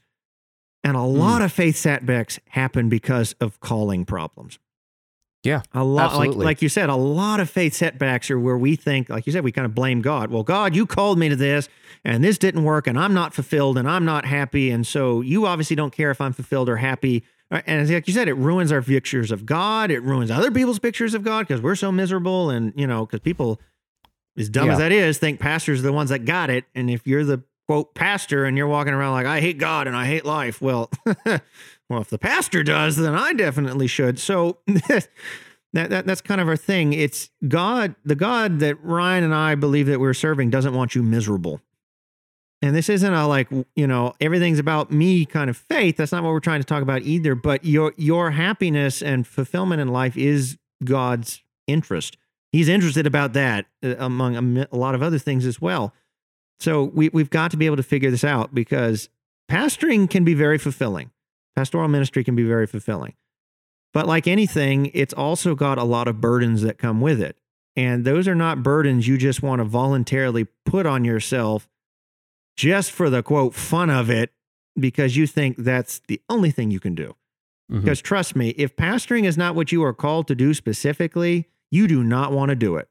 And a lot of faith setbacks happen because of calling problems. Yeah, A lot, like, like you said, a lot of faith setbacks are where we think, like you said, we kind of blame God. Well, God, you called me to this and this didn't work and I'm not fulfilled and I'm not happy. And so you obviously don't care if I'm fulfilled or happy. Uh, And like you said, it ruins our pictures of God. It ruins other people's pictures of God because we're so miserable. And, you know, because people, as dumb as that is, think pastors are the ones that got it. And if you're the quote pastor and you're walking around like, I hate God and I hate life, well, well, if the pastor does, then I definitely should. So that, that that's kind of our thing. It's God, the God that Ryan and I believe that we're serving doesn't want you miserable. And this isn't a like, you know, everything's about me kind of faith. That's not what we're trying to talk about either. But your your happiness and fulfillment in life is God's interest. He's interested about that uh, among a lot of other things as well. So we we've got to be able to figure this out because pastoring can be very fulfilling. Pastoral ministry can be very fulfilling. But like anything, it's also got a lot of burdens that come with it. And those are not burdens you just want to voluntarily put on yourself just for the quote fun of it because you think that's the only thing you can do. Mhm. Because trust me, if pastoring is not what you are called to do specifically, you do not want to do it.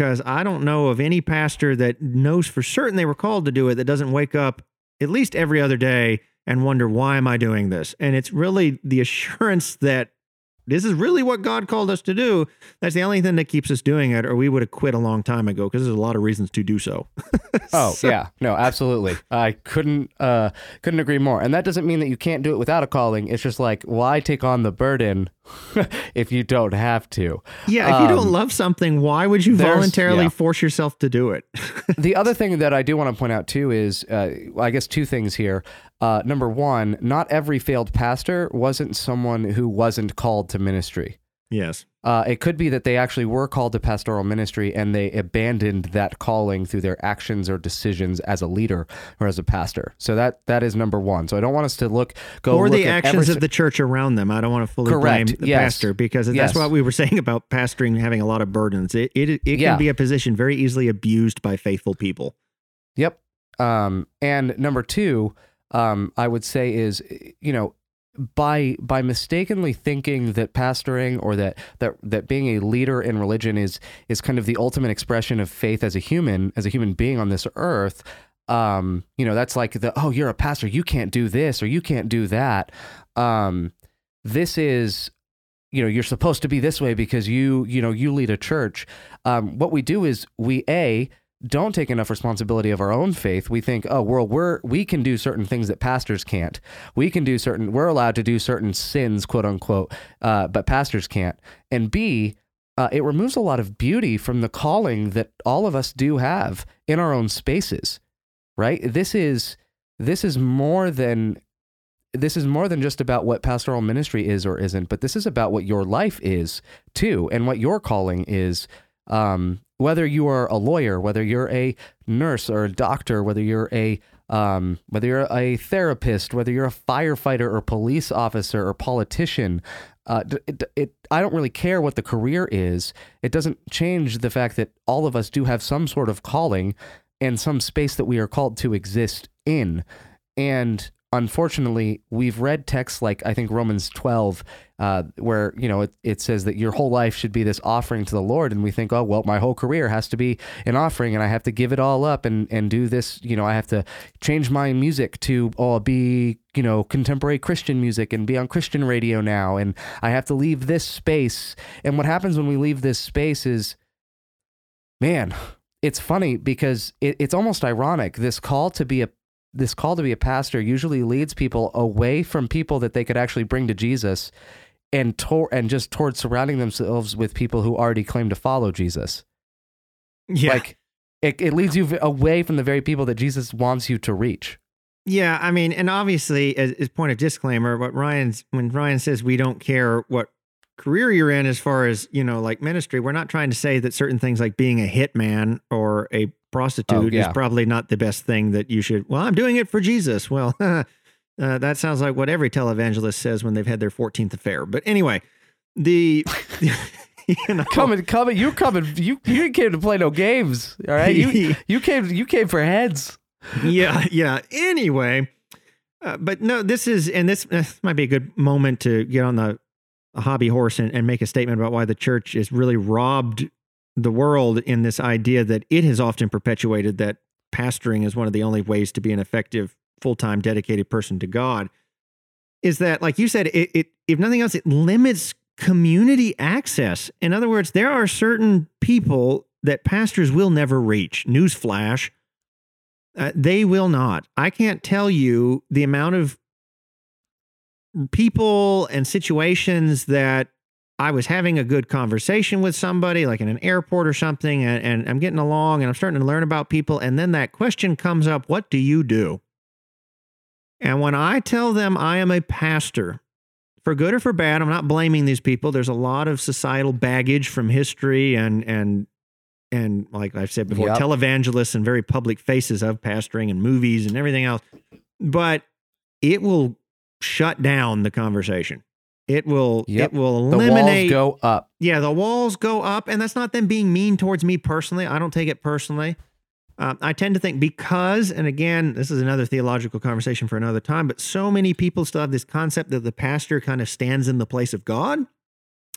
Because I don't know of any pastor that knows for certain they were called to do it that doesn't wake up at least every other day and wonder, why am I doing this? And it's really the assurance that this is really what God called us to do. That's the only thing that keeps us doing it, or we would have quit a long time ago because there's a lot of reasons to do so. Oh So- yeah, no, absolutely. I couldn't uh couldn't agree more. And that doesn't mean that you can't do it without a calling. It's just like why take on the burden if you don't have to. Yeah, if you don't Um, love something, why would you voluntarily yeah. force yourself to do it? the other thing that I do want to point out too is, uh, I guess two things here. Uh, number one, not every failed pastor wasn't someone who wasn't called to ministry. yes. Uh, it could be that they actually were called to pastoral ministry and they abandoned that calling through their actions or decisions as a leader or as a pastor. So that that is number one. So I don't want us to look go or look the actions every of the church around them. I don't want to fully Correct. blame the Yes. pastor because that's Yes. what we were saying about pastoring having a lot of burdens. It it, it can Yeah. be a position very easily abused by faithful people. Yep. Um, and number two, um, I would say is, you know, by by mistakenly thinking that pastoring or that that that being a leader in religion is is kind of the ultimate expression of faith as a human, as a human being on this earth. Um, you know, that's like the oh, you're a pastor, you can't do this or you can't do that. Um, this is you know you're supposed to be this way because you you know you lead a church um, what we do is we a don't take enough responsibility of our own faith we think oh well we're we can do certain things that pastors can't we can do certain we're allowed to do certain sins quote unquote uh, but pastors can't and b uh, it removes a lot of beauty from the calling that all of us do have in our own spaces right this is this is more than this is more than just about what pastoral ministry is or isn't, but this is about what your life is too, and what your calling is. Um, whether you are a lawyer, whether you're a nurse or a doctor, whether you're a um, whether you're a therapist, whether you're a firefighter or police officer or politician, uh, it, it, I don't really care what the career is. It doesn't change the fact that all of us do have some sort of calling and some space that we are called to exist in. And unfortunately, we've read texts like I think Romans 12, uh, where you know it, it says that your whole life should be this offering to the Lord, and we think, oh well, my whole career has to be an offering, and I have to give it all up and and do this. You know, I have to change my music to oh be you know contemporary Christian music and be on Christian radio now, and I have to leave this space. And what happens when we leave this space is, man, it's funny because it, it's almost ironic. This call to be a this call to be a pastor usually leads people away from people that they could actually bring to Jesus and tor- and just towards surrounding themselves with people who already claim to follow Jesus. Yeah. Like it, it leads you away from the very people that Jesus wants you to reach. Yeah, I mean, and obviously, as, as point of disclaimer, what Ryan's when Ryan says we don't care what career you're in as far as you know, like ministry, we're not trying to say that certain things like being a hitman or a prostitute Oh, yeah. is probably not the best thing that you should. Well, I'm doing it for Jesus. Well, uh, that sounds like what every televangelist says when they've had their 14th affair. But anyway, the you know, Coming, coming, you coming, you you came to play no games. All right, you you came you came for heads. yeah, yeah. Anyway, uh, but no, this is, and this, this might be a good moment to get on the hobby horse and, and make a statement about why the church is really robbed the world in this idea that it has often perpetuated that pastoring is one of the only ways to be an effective, full time, dedicated person to God. Is that, like you said, it, it if nothing else, it limits community access. In other words, there are certain people that pastors will never reach. Newsflash uh, they will not. I can't tell you the amount of people and situations that I was having a good conversation with somebody, like in an airport or something, and, and I'm getting along and I'm starting to learn about people. And then that question comes up What do you do? And when I tell them I am a pastor, for good or for bad, I'm not blaming these people. There's a lot of societal baggage from history and and and like I've said before, Yep. televangelists and very public faces of pastoring and movies and everything else. But it will shut down the conversation. It will Yep. it will The eliminate walls go up. yeah, the walls go up, and that's not them being mean towards me personally. I don't take it personally. Uh, I tend to think because, and again, this is another theological conversation for another time, but so many people still have this concept that the pastor kind of stands in the place of God.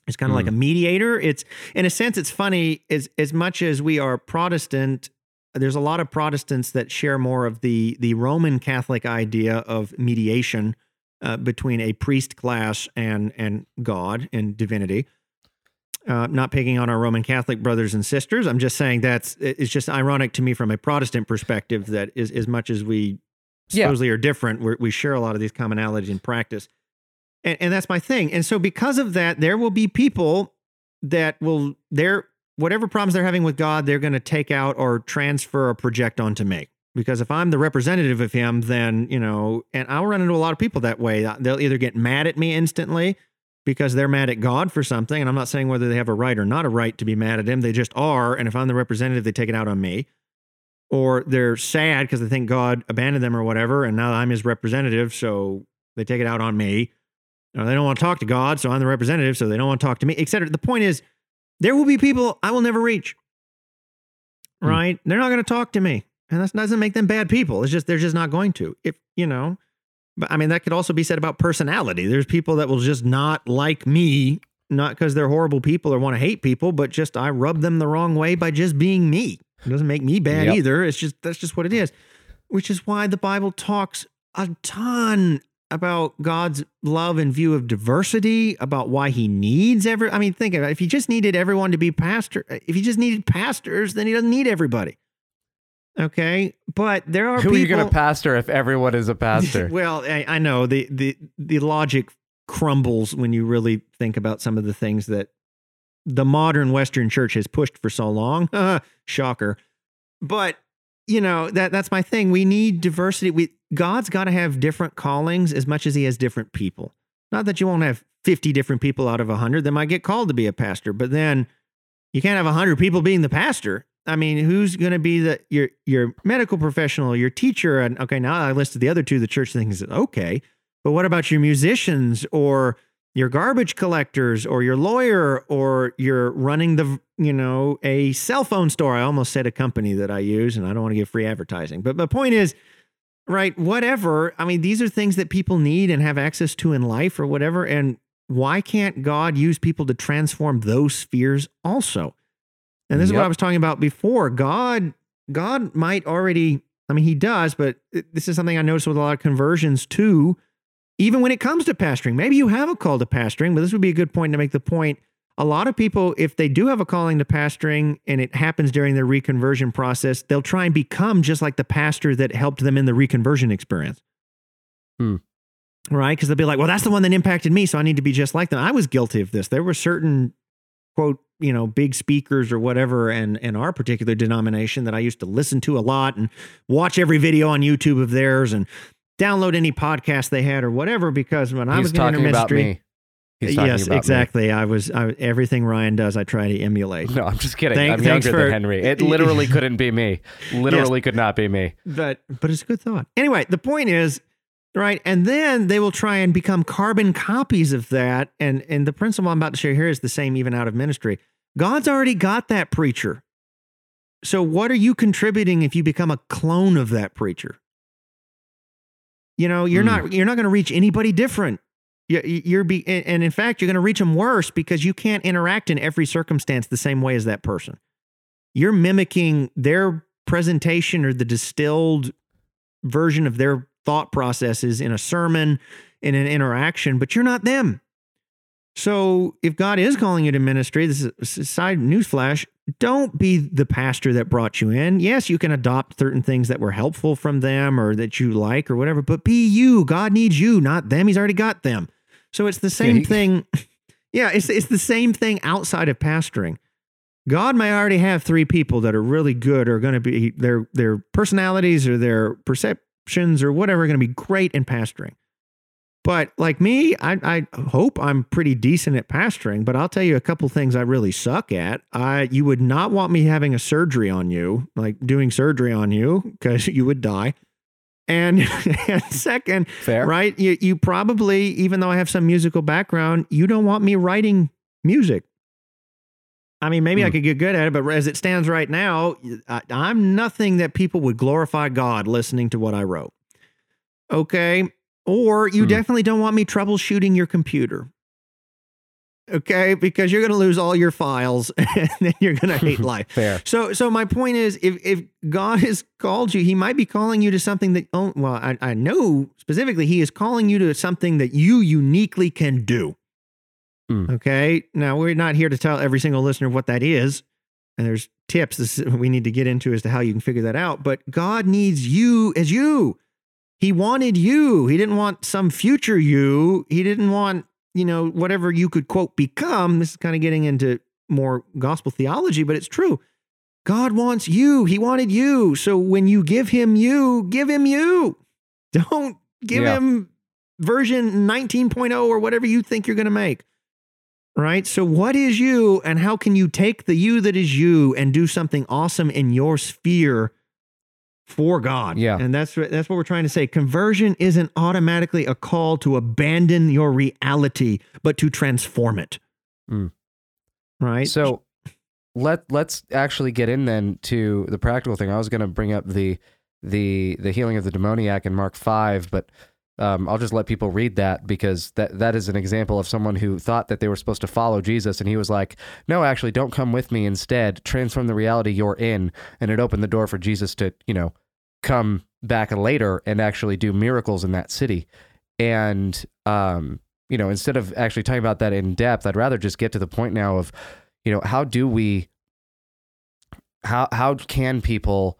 It's kind of like a mediator. It's in a sense, it's funny as as much as we are Protestant. There's a lot of Protestants that share more of the the Roman Catholic idea of mediation uh, between a priest class and and God and divinity. Uh, not picking on our Roman Catholic brothers and sisters. I'm just saying that's it's just ironic to me from a Protestant perspective that is as much as we Yeah. supposedly are different, we're, we share a lot of these commonalities in practice, and, and that's my thing. And so because of that, there will be people that will their whatever problems they're having with God, they're going to take out or transfer or project onto me. Because if I'm the representative of Him, then you know, and I'll run into a lot of people that way. They'll either get mad at me instantly because they're mad at God for something. And I'm not saying whether they have a right or not a right to be mad at him. They just are. And if I'm the representative, they take it out on me. Or they're sad because they think God abandoned them or whatever. And now I'm his representative. So they take it out on me. Or they don't want to talk to God. So I'm the representative. So they don't want to talk to me, et cetera. The point is, there will be people I will never reach. Hmm. Right? They're not going to talk to me. And that doesn't make them bad people. It's just, they're just not going to. If, you know, but I mean, that could also be said about personality. There's people that will just not like me, not because they're horrible people or want to hate people, but just I rub them the wrong way by just being me. It doesn't make me bad Yep. either. It's just that's just what it is. Which is why the Bible talks a ton about God's love and view of diversity, about why he needs every I mean, think about it. If he just needed everyone to be pastor, if he just needed pastors, then he doesn't need everybody. Okay. But there are Who people are you going to pastor if everyone is a pastor? well, I, I know the the the logic crumbles when you really think about some of the things that the modern Western church has pushed for so long. Shocker. But you know that that's my thing. We need diversity. We God's got to have different callings as much as He has different people. Not that you won't have fifty different people out of hundred that might get called to be a pastor, but then you can't have hundred people being the pastor. I mean, who's going to be the your your medical professional, your teacher? And okay, now I listed the other two. The church thinks okay, but what about your musicians or your garbage collectors or your lawyer or you're running the you know a cell phone store? I almost said a company that I use, and I don't want to give free advertising. But my point is, right? Whatever. I mean, these are things that people need and have access to in life or whatever. And why can't God use people to transform those spheres also? And this is what I was talking about before. God, God might already, I mean, he does, but this is something I noticed with a lot of conversions too. Even when it comes to pastoring, maybe you have a call to pastoring, but this would be a good point to make the point. a lot of people, if they do have a calling to pastoring and it happens during their reconversion process, they'll try and become just like the pastor that helped them in the reconversion experience. Hmm. Right? Because they'll be like, well, that's the one that impacted me. So I need to be just like them. I was guilty of this. There were certain, quote, you know, big speakers or whatever and in our particular denomination that I used to listen to a lot and watch every video on YouTube of theirs and download any podcast they had or whatever because when I He's was talking about ministry, me. He's yes, about me. exactly. I was I, everything Ryan does. I try to emulate. No, I'm just kidding. Thank- I'm younger for- than Henry. It literally couldn't be me. Literally could not be me. but but it's a good thought. Anyway, the point is, right, and then they will try and become carbon copies of that. And and the principle I'm about to share here is the same even out of ministry. God's already got that preacher. So what are you contributing if you become a clone of that preacher? You know, you're Hmm. not you're not going to reach anybody different. You- You're be and in fact, you're going to reach them worse because you can't interact in every circumstance the same way as that person. You're mimicking their presentation or the distilled version of their thought processes in a sermon, in an interaction, but you're not them. So if God is calling you to ministry, this is a side newsflash. Don't be the pastor that brought you in. Yes, you can adopt certain things that were helpful from them or that you like or whatever, but be you. God needs you, not them. He's already got them. So it's the same thing. Yeah, it's it's the same thing outside of pastoring. God may already have three people that are really good or going to be their their personalities or their perceptions or whatever are going to be great in pastoring. But like me, I, I hope I'm pretty decent at pastoring. But I'll tell you a couple things I really suck at. I you would not want me having a surgery on you, like doing surgery on you, because you would die. And, and second, Fair. right? You you probably, even though I have some musical background, you don't want me writing music. I mean, maybe I Hmm. could get good at it, but as it stands right now, I, I'm nothing that people would glorify God listening to what I wrote. Okay. Or you Hmm. definitely don't want me troubleshooting your computer. Okay. Because you're going to lose all your files and then you're going to hate life. Fair. So, so my point is, if if God has called you, He might be calling you to something that, oh, well, I, I know specifically He is calling you to something that you uniquely can do. Hmm. Okay. Now we're not here to tell every single listener what that is, and there's tips this, we need to get into as to how you can figure that out. But God needs you as you. He wanted you. He didn't want some future you. He didn't want you know whatever you could quote become. This is kind of getting into more gospel theology, but it's true. God wants you. He wanted you. So when you give him you, give him you. Don't give Yeah. him version 19.0 or whatever you think you're going to make. Right? So what is you and how can you take the you that is you and do something awesome in your sphere for God? Yeah. And that's that's what we're trying to say. Conversion isn't automatically a call to abandon your reality, but to transform it. Mm. Right? So let let's actually get in then to the practical thing. I was going to bring up the the the healing of the demoniac in Mark five, but um, I'll just let people read that because that that is an example of someone who thought that they were supposed to follow Jesus, and he was like, "No, actually, don't come with me. Instead, transform the reality you're in." And it opened the door for Jesus to, you know, come back later and actually do miracles in that city. And um, you know, instead of actually talking about that in depth, I'd rather just get to the point now of, you know, how do we, how how can people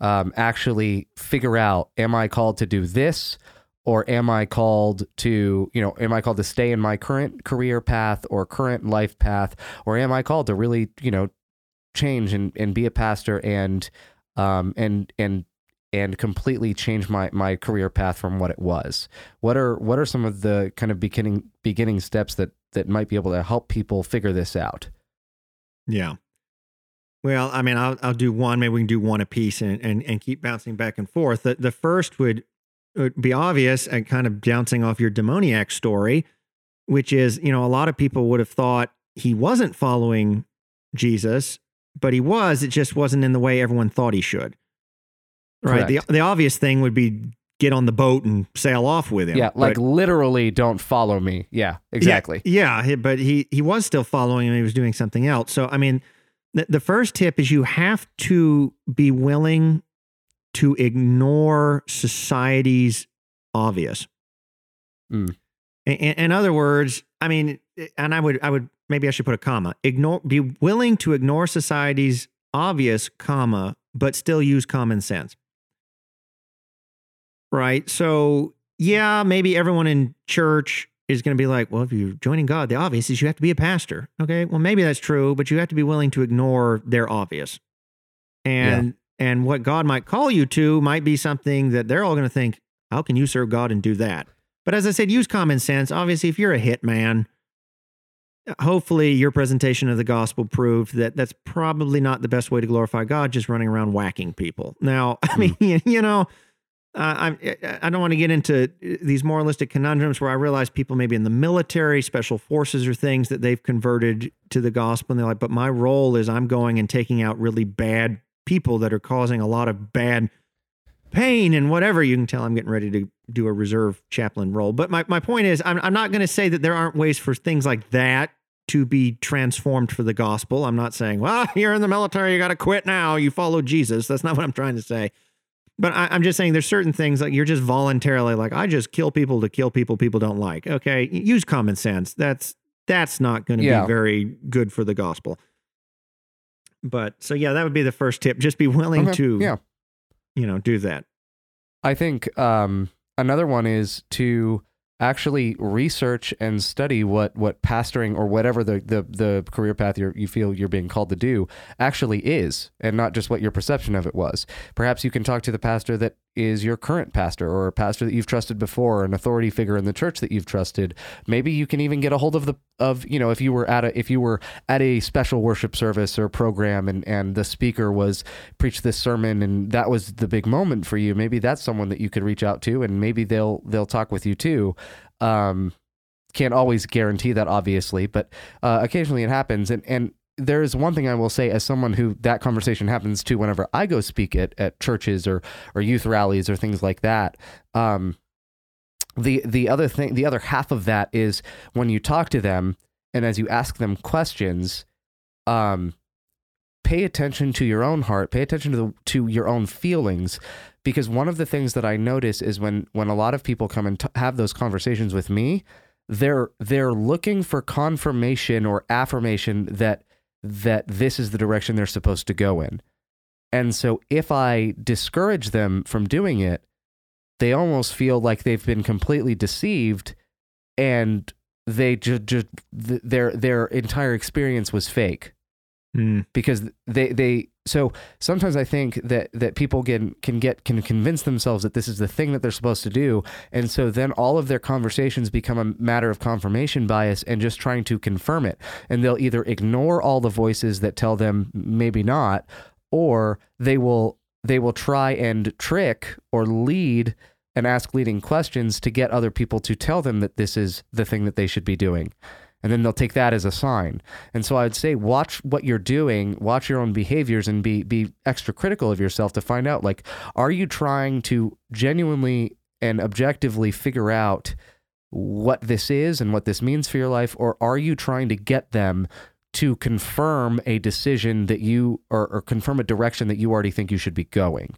um, actually figure out, am I called to do this? Or am I called to, you know, am I called to stay in my current career path or current life path? Or am I called to really, you know, change and, and be a pastor and um and and and completely change my my career path from what it was. What are what are some of the kind of beginning beginning steps that that might be able to help people figure this out? Yeah. Well, I mean, I'll I'll do one. Maybe we can do one apiece and and, and keep bouncing back and forth. The the first would, would be obvious and kind of bouncing off your demoniac story, which is you know a lot of people would have thought he wasn't following Jesus, but he was. It just wasn't in the way everyone thought he should. Right. The Correct. the obvious thing would be get on the boat and sail off with him. Yeah, like But- literally don't follow me. Yeah, exactly. Yeah, he- but he he was still following him. He was doing something else. So I mean, the, the first tip is you have to be willing to ignore society's obvious. Mm. In, in other words, I mean, and I would I would maybe I should put a comma. Ignore be willing to ignore society's obvious comma, but still use common sense. Right? So, yeah, maybe everyone in church is going to be like, well, if you're joining God, the obvious is you have to be a pastor. Okay, well, maybe that's true, but you have to be willing to ignore their obvious. And and what God might call you to might be something that they're all going to think, how can you serve God and do that? But as I said, use common sense. Obviously, if you're a hitman, hopefully your presentation of the gospel proved that that's probably not the best way to glorify God, just running around whacking people. Now, I mean, you know, uh, I I don't want to get into these moralistic conundrums where I realize people maybe in the military, special forces, or things that they've converted to the gospel, and they're like, but my role is I'm going and taking out really bad people that are causing a lot of bad pain and whatever. You can tell I'm getting ready to do a reserve chaplain role. But my, my point is, I'm, I'm not going to say that there aren't ways for things like that to be transformed for the gospel. I'm not saying, well, you're in the military, you got to quit now. You follow Jesus. That's not what I'm trying to say. But I, am just saying there's certain things like you're just voluntarily like, I just kill people to kill people people don't like. Okay. Use common sense. That's that's not going to yeah. be very good for the gospel. But so yeah, that would be the first tip. Just be willing okay. to yeah. you know, do that. I think um another one is to actually research and study what what pastoring or whatever the the, the career path you you feel you're being called to do actually is and not just what your perception of it was perhaps you can talk to the pastor that is your current pastor or a pastor that you've trusted before, an authority figure in the church that you've trusted. Maybe you can even get a hold of the of you know if you were at a if you were at a special worship service or program and and the speaker was preached this sermon and that was the big moment for you. Maybe that's someone that you could reach out to and maybe they'll they'll talk with you too. Um, can't always guarantee that obviously, but uh, occasionally it happens and and there is one thing I will say as someone who that conversation happens to whenever I go speak at, at churches or or youth rallies or things like that. Um, the the other thing, the other half of that is when you talk to them and as you ask them questions, um, pay attention to your own heart, pay attention to the, to your own feelings, because one of the things that I notice is when when a lot of people come and t- have those conversations with me, they're they're looking for confirmation or affirmation that that this is the direction they're supposed to go in. And so if I discourage them from doing it, they almost feel like they've been completely deceived and they just, just their their entire experience was fake. Mm. Because they they so sometimes I think that that people can can get can convince themselves that this is the thing that they're supposed to do, and so then all of their conversations become a matter of confirmation bias and just trying to confirm it, and they'll either ignore all the voices that tell them maybe not, or they will they will try and trick or lead and ask leading questions to get other people to tell them that this is the thing that they should be doing and then they'll take that as a sign. And so I'd say watch what you're doing, watch your own behaviors and be be extra critical of yourself to find out like are you trying to genuinely and objectively figure out what this is and what this means for your life or are you trying to get them to confirm a decision that you or, or confirm a direction that you already think you should be going?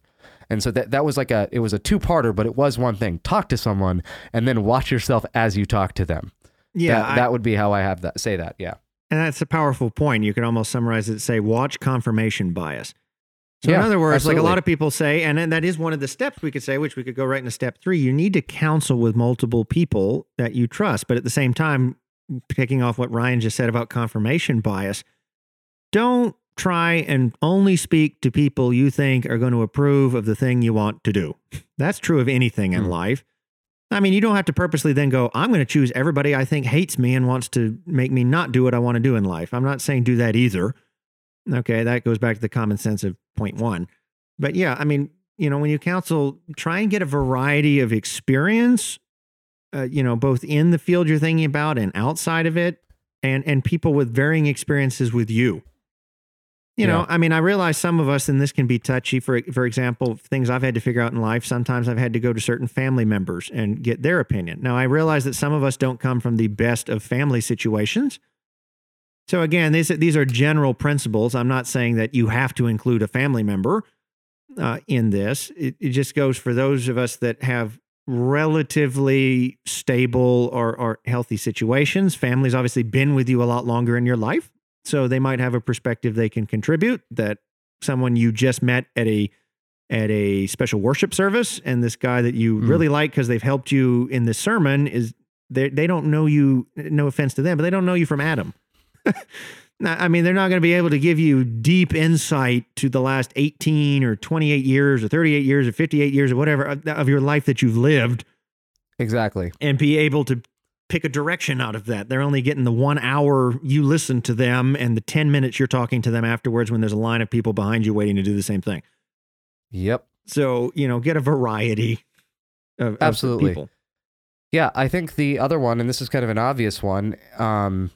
And so that that was like a it was a two-parter, but it was one thing. Talk to someone and then watch yourself as you talk to them. Yeah, that, I, that would be how I have that say that. Yeah, and that's a powerful point. You can almost summarize it. Say, watch confirmation bias. So yeah, in other words, absolutely. like a lot of people say, and that is one of the steps we could say, which we could go right into step three. You need to counsel with multiple people that you trust, but at the same time, picking off what Ryan just said about confirmation bias, don't try and only speak to people you think are going to approve of the thing you want to do. That's true of anything in mm. life. I mean, you don't have to purposely then go, I'm going to choose everybody I think hates me and wants to make me not do what I want to do in life. I'm not saying do that either. Okay, that goes back to the common sense of point one. But yeah, I mean, you know, when you counsel, try and get a variety of experience, uh, you know, both in the field you're thinking about and outside of it, and and people with varying experiences with you. You know, I mean, I realize some of us, and this can be touchy. For for example, things I've had to figure out in life. Sometimes I've had to go to certain family members and get their opinion. Now, I realize that some of us don't come from the best of family situations. So again, these these are general principles. I'm not saying that you have to include a family member uh, in this. It, it just goes for those of us that have relatively stable or, or healthy situations. Families obviously been with you a lot longer in your life. So they might have a perspective they can contribute that someone you just met at a at a special worship service and this guy that you Mm. really like because they've helped you in this sermon is they they don't know you no offense to them but they don't know you from adam i mean they're not going to be able to give you deep insight to the last 18 or 28 years or 38 years or 58 years or whatever of, of your life that you've lived Exactly. and be able to pick a direction out of that they're only getting the one hour you listen to them and the 10 minutes you're talking to them afterwards when there's a line of people behind you waiting to do the same thing Yep. so, you know, get a variety of, of Absolutely. people. Yeah, I think the other one, and this is kind of an obvious one, um,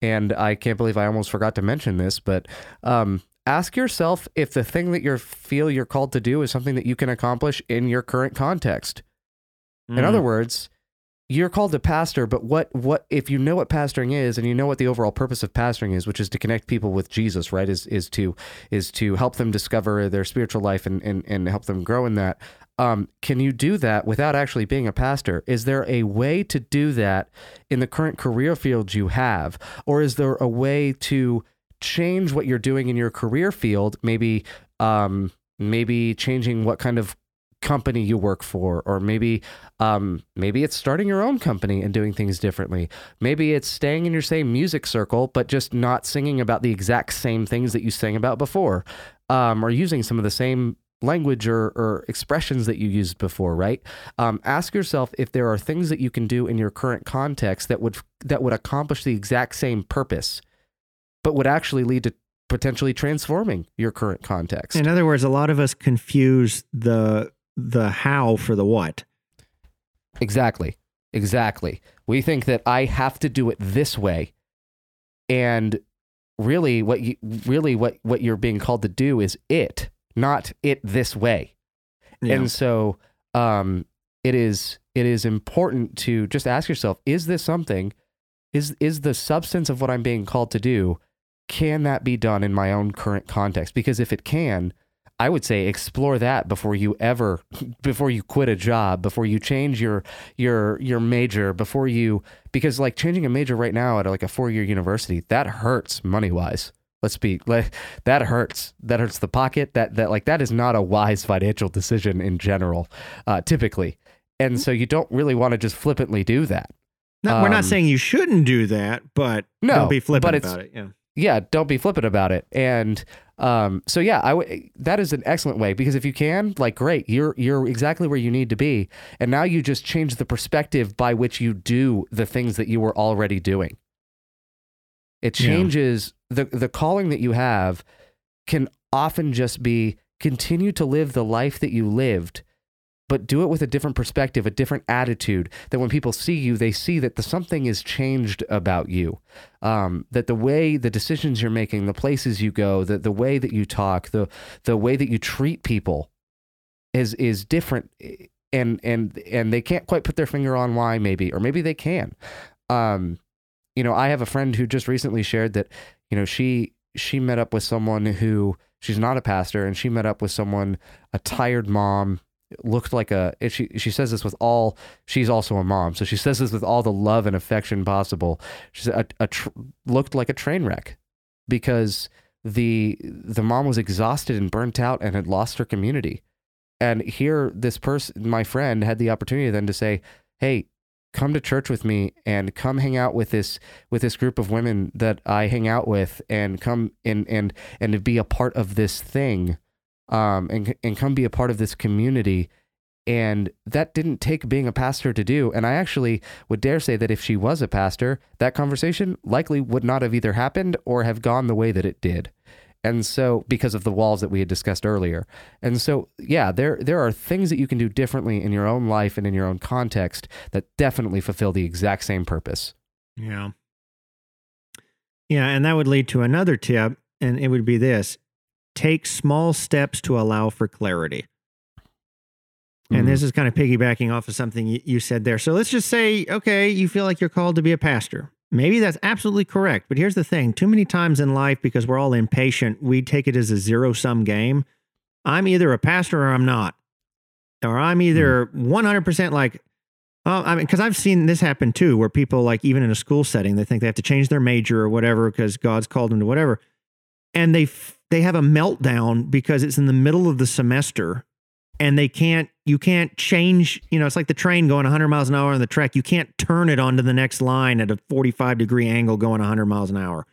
and I can't believe I almost forgot to mention this, but um, ask yourself if the thing that you feel you're called to do is something that you can accomplish in your current context. In Mm. other words, you're called to pastor, but what what if you know what pastoring is and you know what the overall purpose of pastoring is, which is to connect people with Jesus, right? Is is to is to help them discover their spiritual life and and, and help them grow in that. Um, can you do that without actually being a pastor? Is there a way to do that in the current career field you have? Or is there a way to change what you're doing in your career field? Maybe um, maybe changing what kind of company you work for or maybe um, maybe it's starting your own company and doing things differently. Maybe it's staying in your same music circle but just not singing about the exact same things that you sang about before um, or using some of the same language or, or expressions that you used before right? Um, ask yourself if there are things that you can do in your current context that would that would accomplish the exact same purpose but would actually lead to potentially transforming your current context. In other words, a lot of us confuse the the how for the what. Exactly. Exactly. We think that I have to do it this way. And really what you really what what you're being called to do is it, not it this way. Yeah. And so um it is it is important to just ask yourself is this something is is the substance of what I'm being called to do can that be done in my own current context because if it can I would say explore that before you ever before you quit a job, before you change your your your major, before you because like changing a major right now at like a four-year university, that hurts money-wise. Let's be like that hurts. That hurts the pocket. That that like that is not a wise financial decision in general, uh, typically. And so you don't really want to just flippantly do that. No, we're not um, saying you shouldn't do that, but No, don't be flippant about it. Yeah. Yeah, don't be flippant about it. And um, so yeah, I w- that is an excellent way because if you can, like, great, you're you're exactly where you need to be, and now you just change the perspective by which you do the things that you were already doing. It Yeah. changes the the calling that you have can often just be continue to live the life that you lived but do it with a different perspective, a different attitude. That when people see you, they see that the, something is changed about you. Um, that the way, the decisions you're making, the places you go, the the way that you talk, the the way that you treat people, is is different. And and and they can't quite put their finger on why, maybe, or maybe they can. Um, you know, I have a friend who just recently shared that, you know, she she met up with someone who she's not a pastor, and she met up with someone, a tired mom looked like a she she says this with all she's also a mom so she says this with all the love and affection possible. She said a, a tr- looked like a train wreck because the the mom was exhausted and burnt out and had lost her community. And here this person my friend had the opportunity then to say hey come to church with me and come hang out with this with this group of women that I hang out with and come and and and to be a part of this thing um, and and come be a part of this community. And that didn't take being a pastor to do. And I actually would dare say that if she was a pastor, that conversation likely would not have either happened or have gone the way that it did. And so, because of the walls that we had discussed earlier. And so, yeah, there there are things that you can do differently in your own life and in your own context that definitely fulfill the exact same purpose. Yeah. Yeah. And that would lead to another tip, and it would be this take small steps to allow for clarity. And Mm. this is kind of piggybacking off of something you, said there. So let's just say, okay, you feel like you're called to be a pastor. Maybe that's absolutely correct. But here's the thing too many times in life, because we're all impatient, we take it as a zero sum game. I'm either a pastor or I'm not. or I'm either 100% like, oh, I mean, because I've seen this happen too, where people, like, even in a school setting, they think they have to change their major or whatever because God's called them to whatever. And they, f- they have a meltdown because it's in the middle of the semester and they can't, you can't change, you know, it's like the train going 100 miles an hour on the track. You can't turn it onto the next line at a 45 degree angle going 100 miles an hour.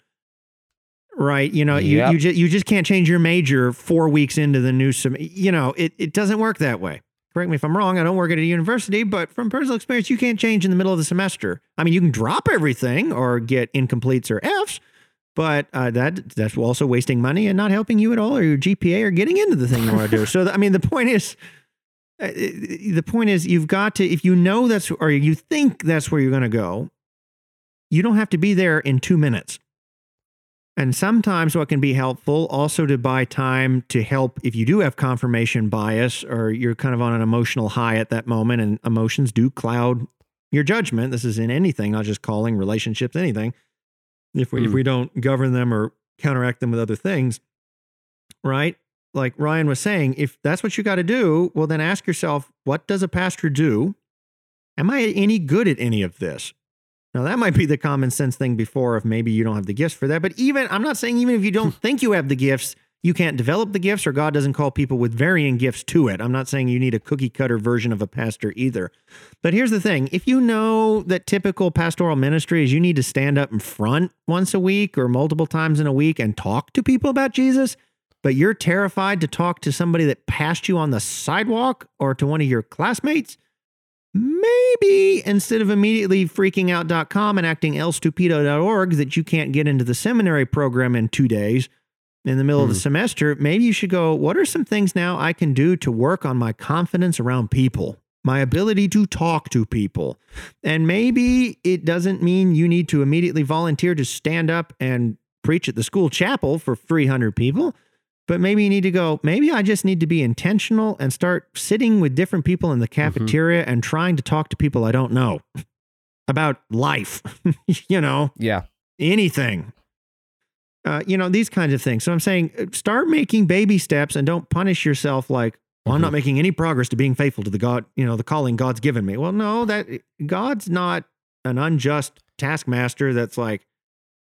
Right? You know you, you just you just can't change your major four weeks into the new sem- you know it, it doesn't work that way. Correct me if i'm wrong. I don't work at a university but from personal experience you can't change in the middle of the semester. I mean you can drop everything or get incompletes or f's but uh, that that's also wasting money and not helping you at all or your gpa or getting into the thing you want to do so i mean the point is uh, the point is you've got to if you know that's or you think that's where you're going to go you don't have to be there in two minutes and sometimes what can be helpful also to buy time to help if you do have confirmation bias or you're kind of on an emotional high at that moment and emotions do cloud your judgment. This is in anything, not just calling, relationships, anything. If we if Mm. we don't govern them or counteract them with other things, right? Like Ryan was saying, if that's what you got to do, well then ask yourself, what does a pastor do? Am I any good at any of this? Now that might be the common sense thing before if maybe you don't have the gifts for that. But even I'm not saying even if you don't think you have the gifts, you can't develop the gifts or God doesn't call people with varying gifts to it. I'm not saying you need a cookie cutter version of a pastor either. But here's the thing if you know that typical pastoral ministry is you need to stand up in front once a week or multiple times in a week and talk to people about Jesus, but you're terrified to talk to somebody that passed you on the sidewalk or to one of your classmates, maybe instead of immediately freaking out.com and acting elstupido.org that you can't get into the seminary program in two days in the middle of the Hmm. semester, maybe you should go, what are some things now I can do to work on my confidence around people? My ability to talk to people. And maybe it doesn't mean you need to immediately volunteer to stand up and preach at the school chapel for 300 people. But maybe you need to go, maybe I just need to be intentional and start sitting with different people in the cafeteria and trying to talk to people I don't know about life, you know, Yeah. anything. Uh, you know, these kinds of things. So I'm saying uh, start making baby steps and don't punish yourself like, well, I'm not making any progress to being faithful to the God, you know, the calling God's given me. Well, no, that God's not an unjust taskmaster that's like,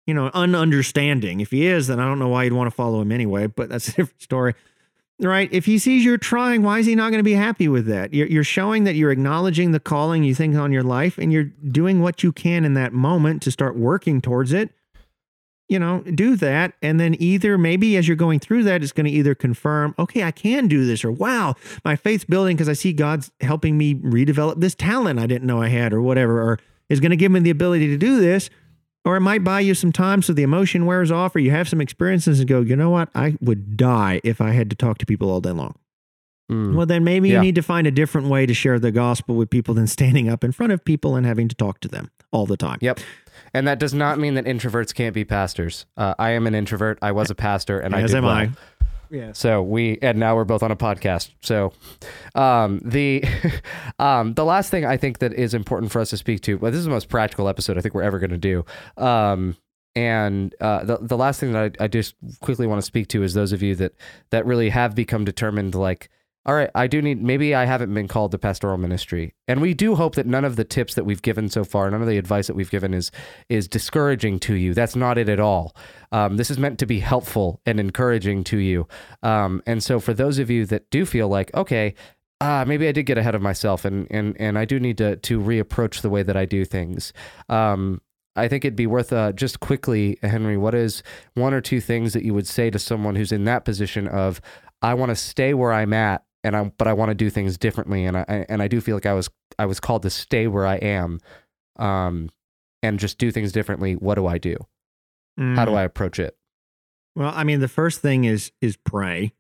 you know, ununderstanding. If he is, then I don't know why you'd want to follow him anyway, but that's a different story. Right? If he sees you're trying, why is he not going to be happy with that? You're, you're showing that you're acknowledging the calling you think on your life and you're doing what you can in that moment to start working towards it. You know, do that. And then either maybe as you're going through that, it's going to either confirm, okay, I can do this, or wow, my faith's building because I see God's helping me redevelop this talent I didn't know I had, or whatever, or is going to give me the ability to do this. Or it might buy you some time so the emotion wears off, or you have some experiences and go, you know what? I would die if I had to talk to people all day long. Mm. Well, then maybe Yeah. you need to find a different way to share the gospel with people than standing up in front of people and having to talk to them all the time. Yep. And that does not mean that introverts can't be pastors. Uh, I am an introvert. I was a pastor, and I As did am well. I. Yes. So we and now we're both on a podcast. So um, the um, the last thing I think that is important for us to speak to. Well, this is the most practical episode I think we're ever going to do. Um, and uh, the the last thing that I, I just quickly want to speak to is those of you that that really have become determined. Like, all right, I do need. Maybe I haven't been called to pastoral ministry, and we do hope that none of the tips that we've given so far, none of the advice that we've given is is discouraging to you. That's not it at all. Um, this is meant to be helpful and encouraging to you. Um, and so, for those of you that do feel like, okay, uh, maybe I did get ahead of myself, and and and I do need to to reapproach the way that I do things. Um, I think it'd be worth uh, just quickly, Henry. What is one or two things that you would say to someone who's in that position of, I want to stay where I'm at, and I but I want to do things differently, and I and I do feel like I was I was called to stay where I am, um, and just do things differently. What do I do? How do Mm. I approach it? Well, I mean, the first thing is is pray,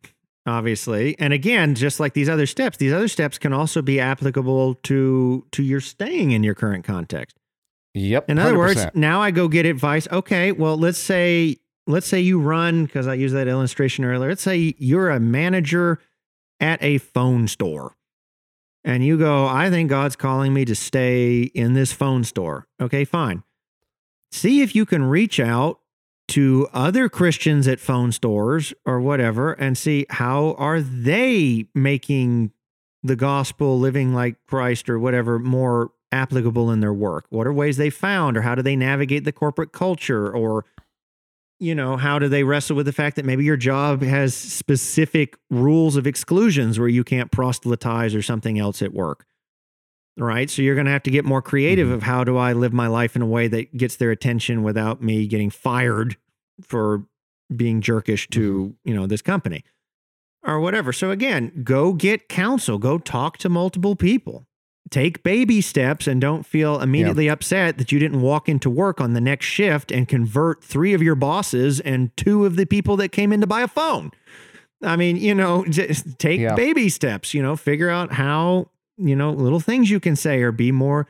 obviously. And again, just like these other steps, these other steps can also be applicable to to your staying in your current context. Yep. In other words, 100%. now I go get advice. Okay, well, let's say let's say you run because I used that illustration earlier. Let's say you're a manager at a phone store. And you go, I think God's calling me to stay in this phone store. Okay, fine. See if you can reach out to other Christians at phone stores or whatever and see how are they making the gospel, living like Christ, or whatever more applicable in their work? What are ways they found, or how do they navigate the corporate culture, or you know, how do they wrestle with the fact that maybe your job has specific rules of exclusions where you can't proselytize or something else at work? Right. So you're going to have to get more creative Mhm. of how do I live my life in a way that gets their attention without me getting fired for being jerkish to, you know, this company or whatever. So again, go get counsel, go talk to multiple people. Take baby steps and don't feel immediately upset that you didn't walk into work on the next shift and convert three of your bosses and two of the people that came in to buy a phone. I mean, you know, just take Yeah. baby steps, you know, figure out how, you know, little things you can say or be more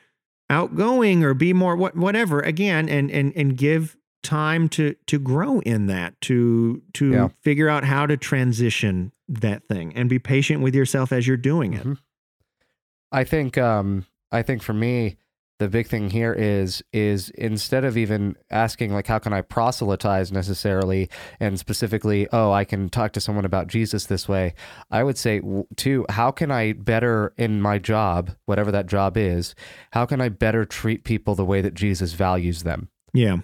outgoing or be more what whatever again and and and give time to to grow in that to to Yeah. figure out how to transition that thing and be patient with yourself as you're doing it. Mhm. I think um I think for me the big thing here is is instead of even asking like how can I proselytize necessarily and specifically oh I can talk to someone about Jesus this way I would say too how can I better in my job whatever that job is how can I better treat people the way that Jesus values them Yeah.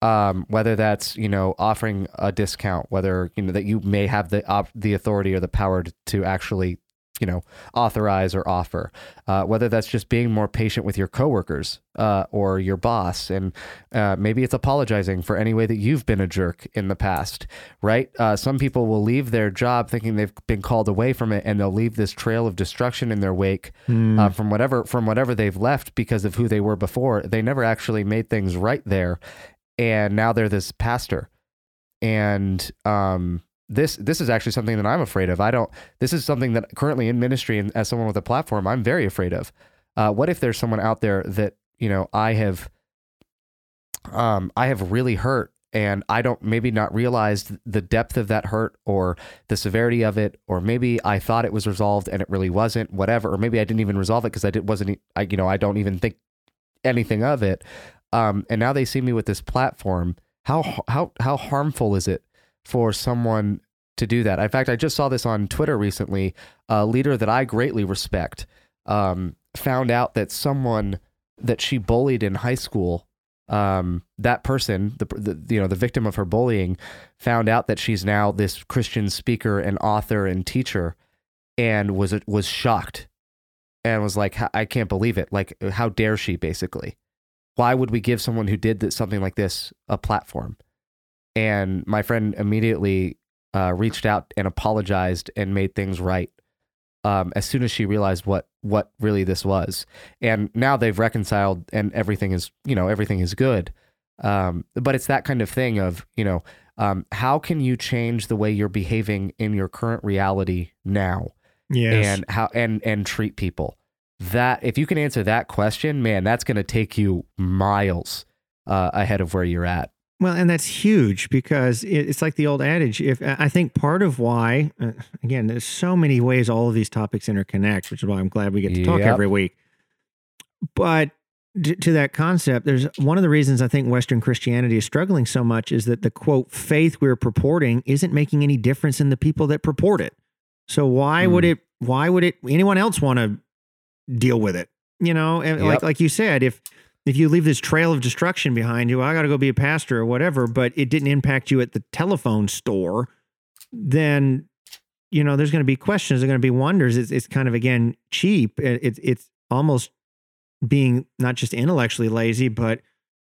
um, whether that's you know offering a discount, whether you know that you may have the op- the authority or the power to, to actually you know authorize or offer, uh, whether that's just being more patient with your coworkers uh, or your boss, and uh, maybe it's apologizing for any way that you've been a jerk in the past, right? Uh, some people will leave their job thinking they've been called away from it, and they'll leave this trail of destruction in their wake Mm. uh, from whatever from whatever they've left because of who they were before. They never actually made things right there, and now they're this pastor. And um, this this is actually something that I'm afraid of. I don't. This is something that currently in ministry and as someone with a platform, I'm very afraid of. Uh, what if there's someone out there that you know I have, um, I have really hurt. And I don't maybe not realized the depth of that hurt or the severity of it, or maybe I thought it was resolved and it really wasn't, whatever. Or maybe I didn't even resolve it because I did, wasn't, I, you know, I don't even think anything of it. Um, and now they see me with this platform. How how how harmful is it for someone to do that? In fact, I just saw this on Twitter recently. A leader that I greatly respect um, found out that someone that she bullied in high school, um, that person, the, the you know the victim of her bullying, found out that she's now this Christian speaker and author and teacher, and was was shocked, and was like, I can't believe it. Like, how dare she? Basically, why would we give someone who did this, something like this a platform? And my friend immediately uh, reached out and apologized and made things right um, as soon as she realized what what really this was. And now they've reconciled and everything is you know everything is good. Um, but it's that kind of thing of you know um, how can you change the way you're behaving in your current reality now Yes. and how and and treat people that if you can answer that question man that's going to take you miles uh, ahead of where you're at Well, and that's huge because it's like the old adage. If I think part of why, uh, again, there's so many ways all of these topics interconnect, which is why I'm glad we get to talk Yep. every week. But to, to that concept, there's one of the reasons I think Western Christianity is struggling so much is that the quote faith we're purporting isn't making any difference in the people that purport it. So why would Hmm. it? Why would it? Anyone else want to deal with it? You know, and like like you said, if if you leave this trail of destruction behind you, I got to go be a pastor or whatever, but it didn't impact you at the telephone store, then you know there's going to be questions, there's going to be wonders. It's it's kind of again cheap. It, it's it's almost being not just intellectually lazy, but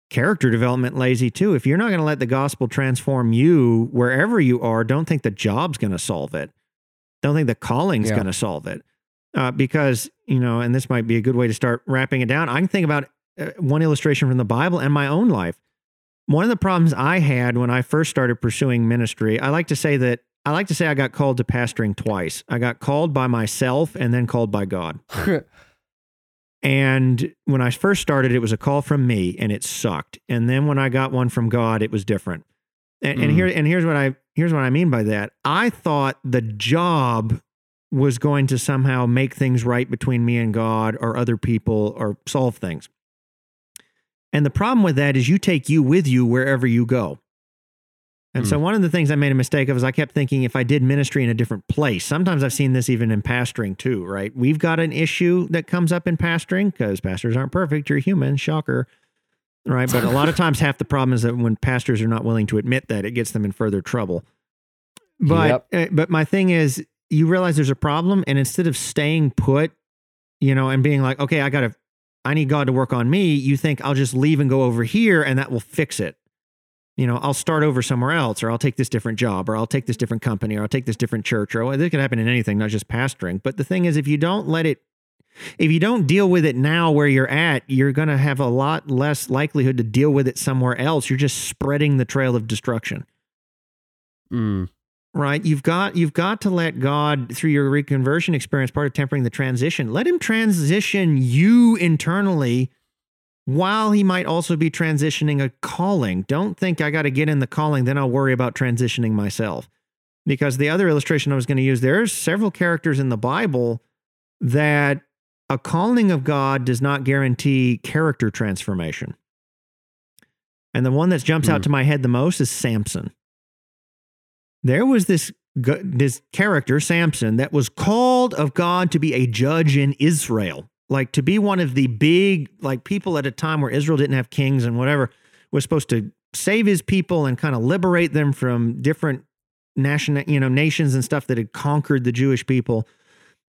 character development lazy too. If you're not going to let the gospel transform you wherever you are, don't think the job's going to solve it. Don't think the calling's Yeah. going to solve it. Uh, because, you know, and this might be a good way to start wrapping it down. I can think about one illustration from the Bible and my own life. One of the problems I had when I first started pursuing ministry, I like to say that I like to say I got called to pastoring twice. I got called by myself and then called by God. And when I first started, it was a call from me and it sucked. And then when I got one from God, it was different. And, and Mm. here and here's what I here's what I mean by that. I thought the job was going to somehow make things right between me and God or other people or solve things. And the problem with that is you take you with you wherever you go. And so one of the things I made a mistake of is I kept thinking if I did ministry in a different place. Sometimes I've seen this even in pastoring too, right? We've got an issue that comes up in pastoring because pastors aren't perfect. You're human, shocker. Right. But a lot of times half the problem is that when pastors are not willing to admit that, it gets them in further trouble. But uh, but my thing is you realize there's a problem and instead of staying put, you know, and being like, okay, I gotta I need God to work on me, you think I'll just leave and go over here and that will fix it you know, I'll start over somewhere else, or I'll take this different job, or I'll take this different company, or I'll take this different church, or this could happen in anything, not just pastoring. But the thing is, if you don't let it, if you don't deal with it now where you're at, you're going to have a lot less likelihood to deal with it somewhere else. You're just spreading the trail of destruction. Mm. Right? You've got you've got to let God through your reconversion experience, part of tempering the transition. Let Him transition you internally while he might also be transitioning a calling. Don't think I got to get in the calling, then I'll worry about transitioning myself. Because the other illustration I was going to use, there's several characters in the Bible that a calling of God does not guarantee character transformation. And the one that jumps mm. out hmm. to my head the most is Samson. There was this this character Samson that was called of God to be a judge in Israel. Like to be one of the big like people at a time where Israel didn't have kings and whatever was supposed to save his people and kind of liberate them from different national you know nations and stuff that had conquered the Jewish people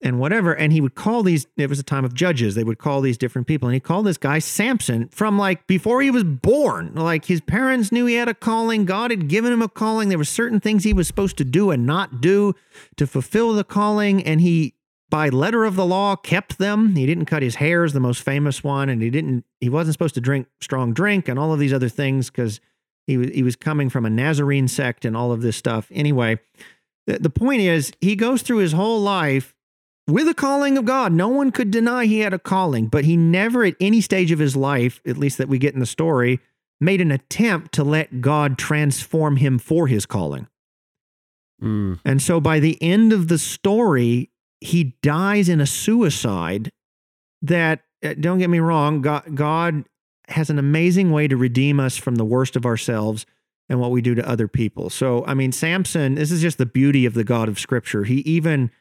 and whatever and he would call these it was a time of judges they would call these different people and he called this guy Samson from like before he was born like his parents knew he had a calling God had given him a calling there were certain things he was supposed to do and not do to fulfill the calling and he by letter of the law kept them. He didn't cut his hair is the most famous one, and he didn't he wasn't supposed to drink strong drink and all of these other things because he was he was coming from a Nazarene sect and all of this stuff. Anyway, the, the point is he goes through his whole life with a calling of God. No one could deny he had a calling, but he never at any stage of his life, at least that we get in the story, made an attempt to let God transform him for his calling. Mm. And so by the end of the story, he dies in a suicide that uh, don't get me wrong god, god has an amazing way to redeem us from the worst of ourselves and what we do to other people so i mean samson this is just the beauty of the god of scripture he even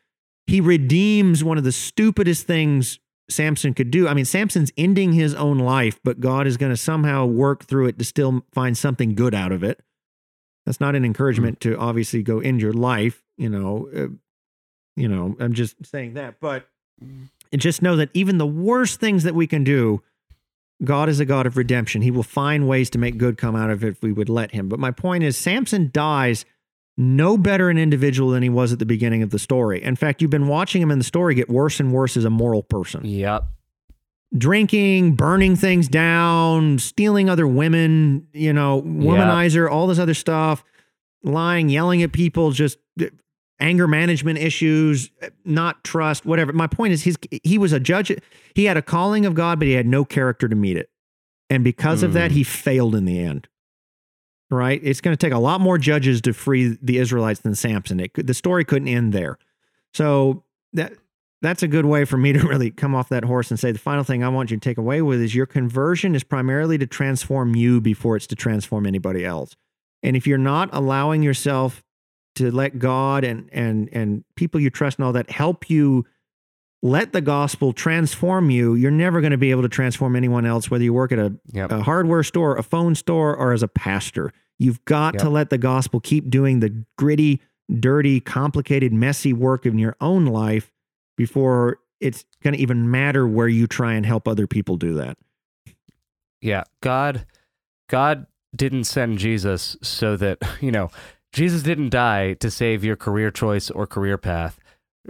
he redeems one of the stupidest things samson could do i mean samson's ending his own life but god is going to somehow work through it to still find something good out of it that's not an encouragement mm-hmm. to obviously go end your life you know uh, you know, I'm just saying that. But mm. just know that even the worst things that we can do, God is a God of redemption. He will find ways to make good come out of it if we would let him. But my point is, Samson dies no better an individual than he was at the beginning of the story. In fact, you've been watching him in the story get worse and worse as a moral person. Yep. Drinking, burning things down, stealing other women, you know, womanizer, yep. all this other stuff, lying, yelling at people, just anger management issues, not trust, whatever. My point is his he was a judge. He had a calling of God, but he had no character to meet it. And because mm. of that, he mm. failed in the end. Right? It's going to take a lot more judges to free the Israelites than Samson. It the story couldn't end there. So that that's a good way for me to really come off that horse and say the final thing I want you to take away with is your conversion is primarily to transform you before it's to transform anybody else. And if you're not allowing yourself to let God and and and people you trust and all that help you let the gospel transform you, you're never going to be able to transform anyone else, whether you work at a, yep. a hardware store, a phone store, or as a pastor. You've got yep. to let the gospel keep doing the gritty, dirty, complicated, messy work in your own life before it's going to even matter where you try and help other people do that. Yeah, God, God didn't send Jesus so that you know Jesus didn't die to save your career choice or career path.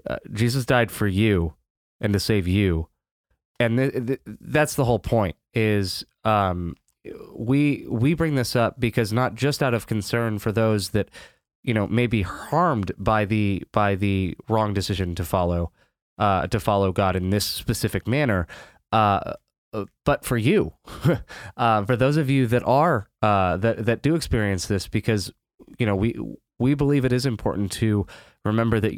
Uh, Jesus died for you and to save you. And th- th- that's the whole point is um, we we bring this up because not just out of concern for those that you know may be harmed by the by the wrong decision to follow uh, to follow God in this specific manner, uh, uh but for you, uh, for those of you that are uh, that that do experience this, because you know, we we believe it is important to remember that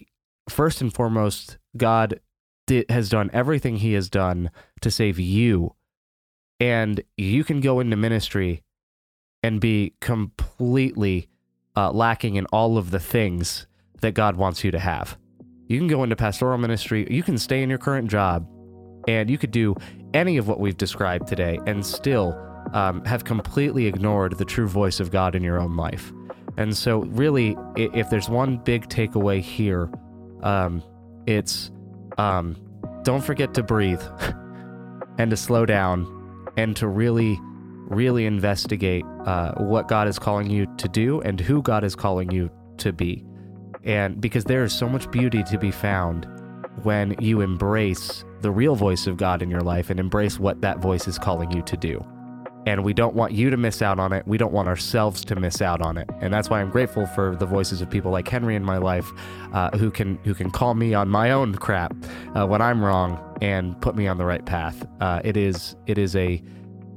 first and foremost, God did, has done everything He has done to save you, and you can go into ministry and be completely uh, lacking in all of the things that God wants you to have. You can go into pastoral ministry, you can stay in your current job, and you could do any of what we've described today and still um, have completely ignored the true voice of God in your own life. And so, really, if there's one big takeaway here, um, it's um, don't forget to breathe and to slow down and to really, really investigate uh, what God is calling you to do and who God is calling you to be. And because there is so much beauty to be found when you embrace the real voice of God in your life and embrace what that voice is calling you to do. And we don't want you to miss out on it. We don't want ourselves to miss out on it. And that's why I'm grateful for the voices of people like Henry in my life, uh, who can who can call me on my own crap uh, when I'm wrong and put me on the right path. Uh, it is it is a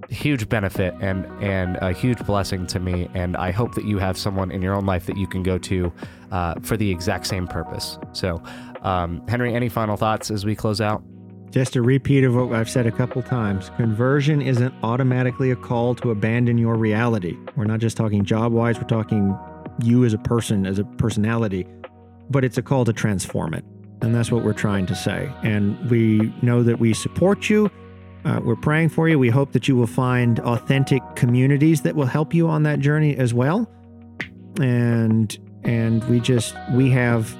huge benefit and and a huge blessing to me. And I hope that you have someone in your own life that you can go to uh, for the exact same purpose. So, um, Henry, any final thoughts as we close out? Just a repeat of what I've said a couple times conversion isn't automatically a call to abandon your reality. We're not just talking job wise, we're talking you as a person, as a personality, but it's a call to transform it. And that's what we're trying to say. And we know that we support you. Uh, we're praying for you. We hope that you will find authentic communities that will help you on that journey as well. And and we just we have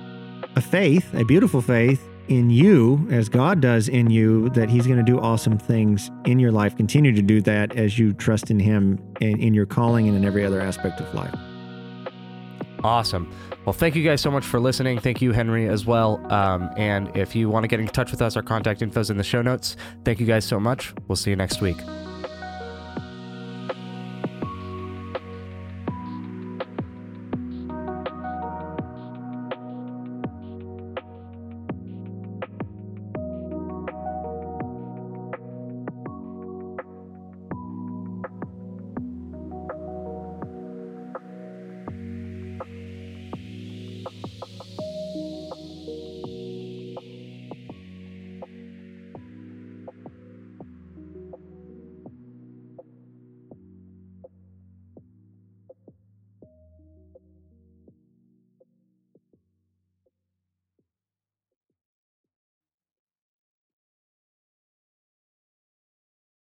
a faith, a beautiful faith in you as God does in you that He's going to do awesome things in your life. Continue to do that as you trust in Him in, in your calling and in every other aspect of life. Awesome. Well, thank you guys so much for listening. Thank you, Henry, as well. Um, and if you want to get in touch with us, our contact info is in the show notes. Thank you guys so much. We'll see you next week.